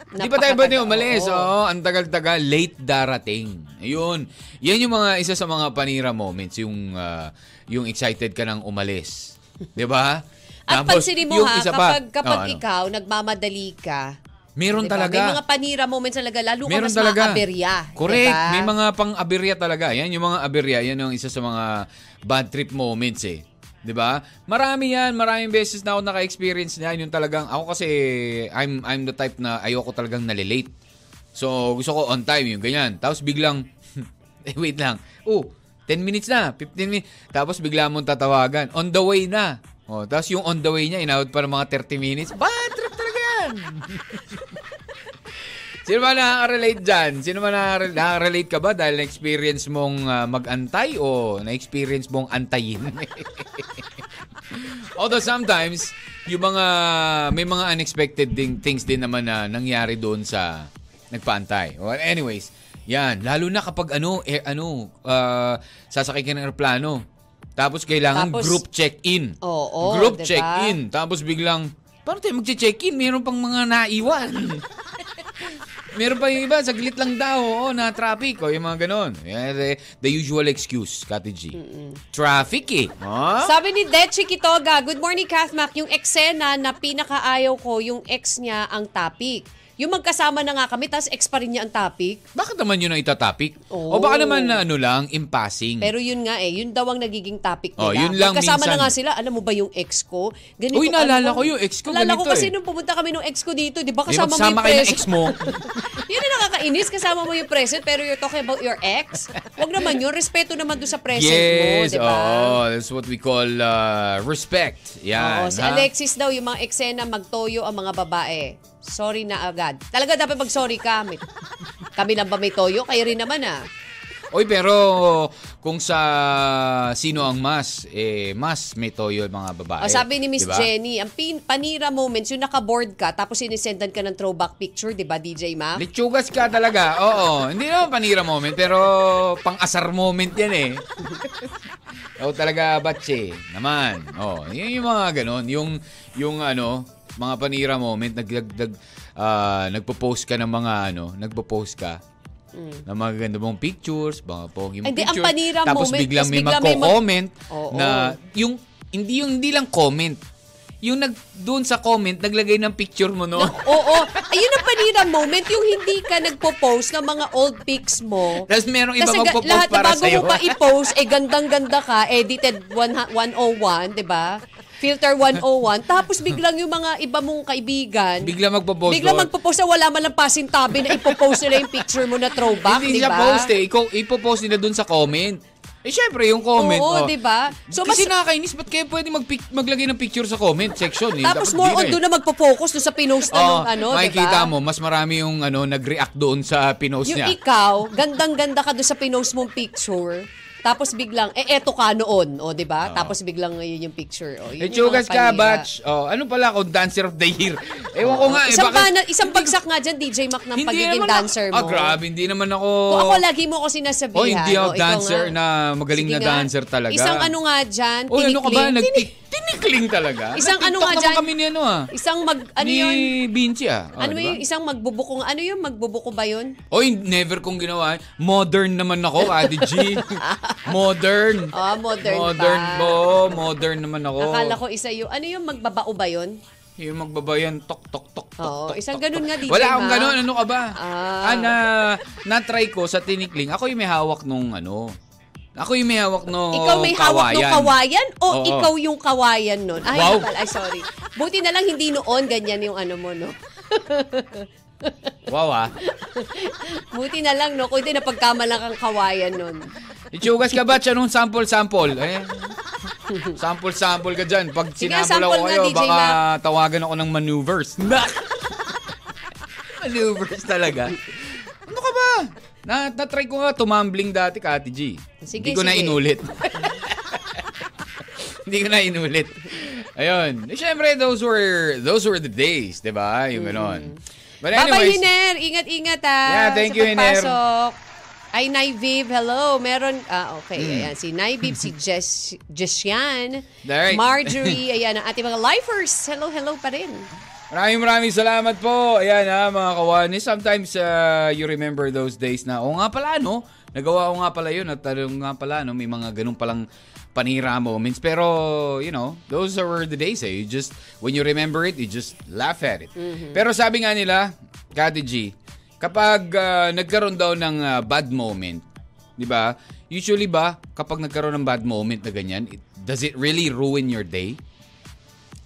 Speaker 2: Di pa tayo pwede umalis.
Speaker 3: oo.
Speaker 2: Oo, ang tagal-tagal. Late darating. Ayun. Yan yung mga isa sa mga panira moments. Yung, ah, yung excited ka nang umalis. Di ba?
Speaker 3: At
Speaker 2: Tapos,
Speaker 3: pansinin mo ha,
Speaker 2: isa pa-
Speaker 3: kapag, kapag
Speaker 2: Oh, ano?
Speaker 3: ikaw nagmamadali ka,
Speaker 2: Meron
Speaker 3: diba?
Speaker 2: talaga.
Speaker 3: May mga panira moments talaga, lalo ka
Speaker 2: Meron
Speaker 3: mas
Speaker 2: talaga.
Speaker 3: maaberya.
Speaker 2: Correct.
Speaker 3: diba?
Speaker 2: May mga pang-aberya talaga. Yan yung mga aberya. Yan yung isa sa mga bad trip moments eh. 'Di ba? Marami yan. Maraming beses na ako naka-experience niyan. Yung talagang, ako kasi, I'm, I'm the type na ayoko talagang nalilate. So, gusto ko on time yung ganyan. Tapos biglang, *laughs* eh, wait lang. Oh, 10 minutes na, 15 minutes. Tapos bigla mong tatawagan. On the way na. Oh, tapos yung on the way niya, inawad pa ng mga 30 minutes. Bad trip talaga yan. *laughs* Sino ba nakaka-relate dyan? Sino ba nakaka- nakaka-relate ka ba dahil na-experience mong ah, mag-antay o na-experience mong antayin? *laughs* Although sometimes, yung mga, may mga unexpected ding, things din naman na nangyari doon sa nagpaantay. Well, anyways, yan. Lalo na kapag ano, eh, ano, ah, sasakay ka ng aeroplano. Tapos kailangan
Speaker 3: Tapos-
Speaker 2: group check-in.
Speaker 3: Oo,
Speaker 2: Group
Speaker 3: diba?
Speaker 2: check-in. Tapos biglang, paano tayo mag-check-in? Meron pang mga naiwan. *laughs* Meron pa yung iba, saglit lang daw, oo, na traffic, o yung mga ganon. Yeah, the, the usual excuse, Kati G. Traffic eh. Huh?
Speaker 3: Sabi ni Dechi Kitoga, Good morning, Kathmak. Yung eksena na pinakaayaw ko, yung ex niya ang topic. Yung magkasama na nga kami, tapos ex pa rin niya ang topic.
Speaker 2: Bakit naman yun ang itatopic?
Speaker 3: Oo.
Speaker 2: O baka naman na ano lang, in passing.
Speaker 3: Pero yun nga eh, yun daw ang nagiging topic nila.
Speaker 2: Oh, yun lang
Speaker 3: Magkasama
Speaker 2: minsan.
Speaker 3: na nga sila, alam mo ba yung ex ko? Ganito,
Speaker 2: Uy, naalala ko yung ex ko,
Speaker 3: Naalala
Speaker 2: ganito
Speaker 3: ko kasi
Speaker 2: eh.
Speaker 3: nung pumunta kami nung ex ko dito, di ba kasama mo yung
Speaker 2: kayo ng ex mo. *laughs*
Speaker 3: yun ang nakakainis, kasama mo yung present, pero you're talking about your ex. Huwag naman yun, respeto naman doon sa present mo,
Speaker 2: yes,
Speaker 3: di ba?
Speaker 2: oh, that's what we call uh, respect. Yan.
Speaker 3: Oo, si
Speaker 2: ha?
Speaker 3: Alexis daw, yung mga eksena, magtoyo ang mga babae. Sorry na agad. Talaga dapat mag-sorry ka. May- Kami lang ba may toyo? Kayo rin naman ah.
Speaker 2: Oy, pero kung sa sino ang mas, eh, mas may toyo yung mga babae.
Speaker 3: O, sabi ni Miss
Speaker 2: Diba?
Speaker 3: Jenny, ang pin- panira moments, yung nakaboard ka, tapos sinisendan ka ng throwback picture, di ba, DJ Ma?
Speaker 2: Litsugas ka talaga. Oo. Hindi naman panira moment, pero pang-asar moment yan eh. Oo talaga, batche. Naman. Oh, yun yung mga ganon. Yung, yung ano, mga panira moment, nag, nag, nag, ah, nagpo-post ka ng mga ano, nagpo-post ka. Na magaganda mong pictures, mga pogi mong
Speaker 3: Hindi, ang
Speaker 2: pictures.
Speaker 3: panira
Speaker 2: tapos
Speaker 3: moment,
Speaker 2: biglang may
Speaker 3: mag-
Speaker 2: magko-comment
Speaker 3: Oo.
Speaker 2: na yung hindi yung hindi lang comment. Yung nag doon sa comment naglagay ng picture mo no. *laughs*
Speaker 3: Oo. Ayun ang panira moment, yung hindi ka nagpo-post ng mga old pics mo.
Speaker 2: Tapos merong iba
Speaker 3: Kasi ga-
Speaker 2: magpo-post
Speaker 3: lahat
Speaker 2: para
Speaker 3: bago mo pa i-post, eh gandang-ganda ka, edited 1 101, 'di ba? Filter 101. Tapos biglang yung mga iba mong kaibigan,
Speaker 2: Bigla magpo-post
Speaker 3: biglang
Speaker 2: doon.
Speaker 3: magpo-post na wala man lang pasintabi na ipopost nila yung picture mo na throwback,
Speaker 2: Hindi
Speaker 3: di
Speaker 2: siya
Speaker 3: ba?
Speaker 2: post eh. Ikaw, ipopost nila doon sa comment. Eh, syempre, yung comment.
Speaker 3: Oo,
Speaker 2: oh.
Speaker 3: di ba? So,
Speaker 2: Kasi
Speaker 3: mas-
Speaker 2: nakakainis, ba't kayo pwede mag maglagay ng picture sa comment section? Eh?
Speaker 3: Tapos
Speaker 2: Dapat
Speaker 3: more
Speaker 2: di
Speaker 3: on
Speaker 2: rin.
Speaker 3: doon na magpo-focus doon sa pinost na
Speaker 2: Oo,
Speaker 3: nung ano, di ba?
Speaker 2: makikita mo, mas marami yung ano, nag-react doon sa pinost
Speaker 3: Yung
Speaker 2: niya.
Speaker 3: ikaw, gandang-ganda ka doon sa pinost mong picture. Tapos biglang, eh eto ka noon, o di ba? Tapos biglang ngayon yung picture. O,
Speaker 2: Eh,
Speaker 3: yun
Speaker 2: chugas
Speaker 3: mga
Speaker 2: ka, batch. Oh, ano pala ako, dancer of the year. Ewan ko nga, eh,
Speaker 3: Isang,
Speaker 2: bakit-
Speaker 3: bana, isang bagsak nga dyan, DJ Mac, ng pagiging
Speaker 2: naman
Speaker 3: dancer mo.
Speaker 2: Ah, grabe, hindi naman ako...
Speaker 3: Kung ako lagi mo ko sinasabihan.
Speaker 2: Oh, hindi ako
Speaker 3: o, ikaw
Speaker 2: dancer
Speaker 3: nga.
Speaker 2: na magaling
Speaker 3: Sige
Speaker 2: na
Speaker 3: nga.
Speaker 2: dancer talaga.
Speaker 3: Isang ano nga dyan,
Speaker 2: Oh, ano ka ba?
Speaker 3: tinikling.
Speaker 2: Nagtik- tinikling talaga. *laughs*
Speaker 3: Isang ano
Speaker 2: Nag-tiktok
Speaker 3: nga
Speaker 2: naman
Speaker 3: dyan,
Speaker 2: kami ni ano ah.
Speaker 3: Isang mag, ano
Speaker 2: ni
Speaker 3: yun?
Speaker 2: Vinci ah. Oh,
Speaker 3: Ano
Speaker 2: diba?
Speaker 3: yung isang magbubuko, ano yung magbubuko ba yun?
Speaker 2: Oy, never kong ginawa. Modern naman ako, Ate G. *laughs* modern.
Speaker 3: Ah, modern
Speaker 2: Modern
Speaker 3: pa.
Speaker 2: po. Modern naman ako.
Speaker 3: Akala ko isa yung, ano yung magbabao ba yun?
Speaker 2: Yung magbabayan, tok, tok, tok, tok,
Speaker 3: Oo,
Speaker 2: tok,
Speaker 3: isang
Speaker 2: tok,
Speaker 3: ganun
Speaker 2: tok.
Speaker 3: nga, DJ
Speaker 2: Wala akong ganun. Ano ka ba?
Speaker 3: Ah.
Speaker 2: na, na-try ko sa tinikling. Ako yung may hawak nung ano. Ako yung may hawak nung
Speaker 3: Ikaw may hawak ng kawayan o
Speaker 2: Oo.
Speaker 3: ikaw yung kawayan nun? Ay,
Speaker 2: Wow.
Speaker 3: nakal- ay, sorry. Buti na lang hindi noon ganyan yung ano mo, no? *laughs*
Speaker 2: Wow ah.
Speaker 3: Buti na lang, no? Kung hindi napagkamalang kang kawayan nun.
Speaker 2: Ichugas ka ba? Anong sample-sample? Eh, sample-sample ka dyan. Pag
Speaker 3: Sige,
Speaker 2: sinample
Speaker 3: sample
Speaker 2: ako
Speaker 3: nga,
Speaker 2: kayo,
Speaker 3: DJ
Speaker 2: baka
Speaker 3: Mac.
Speaker 2: tawagan ako ng maneuvers. maneuvers talaga. Ano ka ba? Na, na-try ko nga tumambling dati ka, Ate G.
Speaker 3: Sige,
Speaker 2: Hindi ko na
Speaker 3: sige.
Speaker 2: inulit. *laughs* Hindi ko na inulit. Ayun. Eh, Siyempre, those were those were the days, di ba? Yung ganon. But
Speaker 3: Bye-bye,
Speaker 2: anyways,
Speaker 3: Hiner! Ingat-ingat, ha?
Speaker 2: Yeah, thank you, Hiner.
Speaker 3: Ay, Naiviv, hello. Meron, ah, okay,
Speaker 2: Hmm.
Speaker 3: ayan. Si Naiviv, si Jess, Jessian,
Speaker 2: Alright.
Speaker 3: Marjorie, *laughs* ayan, ang ating mga lifers. Hello, hello pa rin.
Speaker 2: Maraming maraming salamat po. Ayan ha, mga kawani. Sometimes uh, you remember those days na, o nga pala, no? Nagawa ko nga pala yun at ano nga pala, no? May mga ganun palang panira moments. Pero, you know, those were the days eh. You just, when you remember it, you just laugh at it. Pero sabi nga nila, Kati G, kapag uh, nagkaroon daw ng uh, bad moment, di ba? Usually ba, kapag nagkaroon ng bad moment na ganyan, it, does it really ruin your day?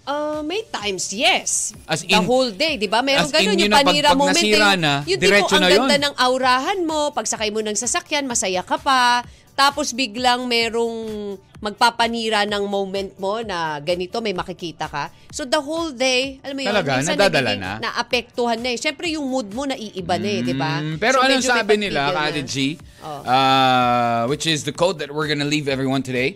Speaker 3: Uh, may times, yes.
Speaker 2: As
Speaker 3: The
Speaker 2: in-
Speaker 3: whole day, di ba? Meron ganun
Speaker 2: yun
Speaker 3: yung
Speaker 2: na, pag-
Speaker 3: panira
Speaker 2: pag
Speaker 3: moment.
Speaker 2: nasira
Speaker 3: yung,
Speaker 2: na,
Speaker 3: yung tipo, ang
Speaker 2: na
Speaker 3: ganda
Speaker 2: yun.
Speaker 3: ng aurahan mo, pagsakay mo ng sasakyan, masaya ka pa. Tapos biglang merong magpapanira ng moment mo na ganito, may makikita ka. So the whole day, alam mo yun,
Speaker 2: Talaga?
Speaker 3: minsan
Speaker 2: Nadadala na?
Speaker 3: naapektuhan na eh. Siyempre yung mood mo naiiba na eh, di ba?
Speaker 2: Mm, pero
Speaker 3: So,
Speaker 2: anong sabi nila,
Speaker 3: na.
Speaker 2: G,
Speaker 3: Oh.
Speaker 2: uh, which is the code that we're gonna leave everyone today,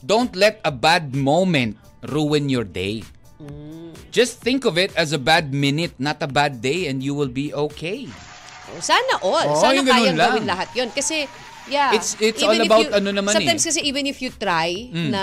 Speaker 2: don't let a bad moment ruin your day.
Speaker 3: Mm.
Speaker 2: Just think of it as a bad minute, not a bad day, and you will be okay.
Speaker 3: Sana all.
Speaker 2: Oo,
Speaker 3: Sana kayang
Speaker 2: lang.
Speaker 3: gawin lahat yun. Kasi, yeah.
Speaker 2: It's- it's
Speaker 3: even
Speaker 2: all about
Speaker 3: you-
Speaker 2: ano naman eh. Mm.
Speaker 3: Sometimes kasi even if you try na,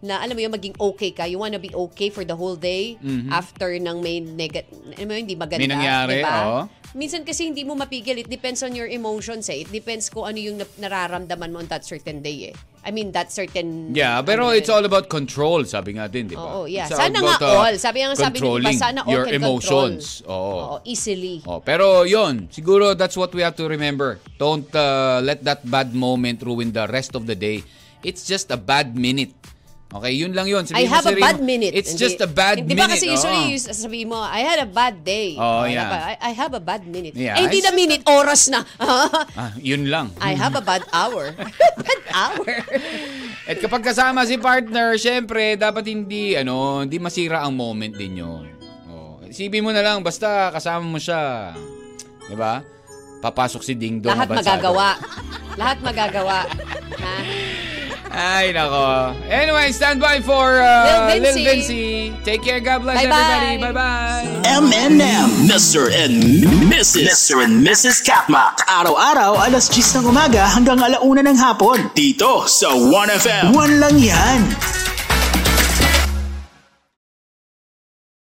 Speaker 3: na alam mo yun, maging okay ka, you wanna be okay for the whole day after ng may negat, alam mo yun, hindi maganda.
Speaker 2: Mm-hmm. May nangyari,
Speaker 3: diba?
Speaker 2: oo.
Speaker 3: Minsan kasi hindi mo mapigil. It depends on your emotions eh. It depends kung ano yung na- nararamdaman mo on that certain day eh. I mean, that certain...
Speaker 2: Yeah, pero
Speaker 3: ano
Speaker 2: it's all about control, sabi nga din, di ba?
Speaker 3: Oo, yeah.
Speaker 2: It's
Speaker 3: Sana nga
Speaker 2: about, uh,
Speaker 3: all. Sabi nga sabi ni
Speaker 2: controlling
Speaker 3: sana all
Speaker 2: your
Speaker 3: can
Speaker 2: emotions.
Speaker 3: control.
Speaker 2: Oo.
Speaker 3: Oo, easily.
Speaker 2: Oh, pero yon, siguro that's what we have to remember. Don't uh, let that bad moment ruin the rest of the day. It's just a bad minute. Okay, yun lang yun.
Speaker 3: I
Speaker 2: Sabihin mo
Speaker 3: have
Speaker 2: sa
Speaker 3: a
Speaker 2: sarili
Speaker 3: bad minute.
Speaker 2: It's
Speaker 3: Hindi-
Speaker 2: just a bad
Speaker 3: Di
Speaker 2: minute.
Speaker 3: ba kasi usually
Speaker 2: Oo.
Speaker 3: you sasabihin mo, I had a bad day.
Speaker 2: Oh,
Speaker 3: Or
Speaker 2: yeah.
Speaker 3: I, I have a bad minute.
Speaker 2: Yeah,
Speaker 3: eh, hindi na minute, oras na. *laughs*
Speaker 2: Ah, yun lang.
Speaker 3: I have a bad hour. *laughs* bad hour. *laughs*
Speaker 2: At kapag kasama si partner, syempre, dapat hindi, ano, hindi masira ang moment din yun. Oh, isipin mo na lang, basta kasama mo siya. Di ba? Papasok si Ding Dong.
Speaker 3: Lahat magagawa. Lahat magagawa. Ha?
Speaker 2: Ay, nako. Anyway, stand by for uh,
Speaker 3: Lil
Speaker 2: Lil
Speaker 3: Vinci.
Speaker 2: Vinci. Take care. God bless
Speaker 3: Bye-bye.
Speaker 2: everybody. Bye-bye.
Speaker 1: M&M. Mr. and Mrs. Mr. and Mrs. Katmak.
Speaker 4: Araw-araw, alas 10 ng umaga hanggang alauna ng hapon.
Speaker 1: Dito sa 1FM.
Speaker 4: One lang yan.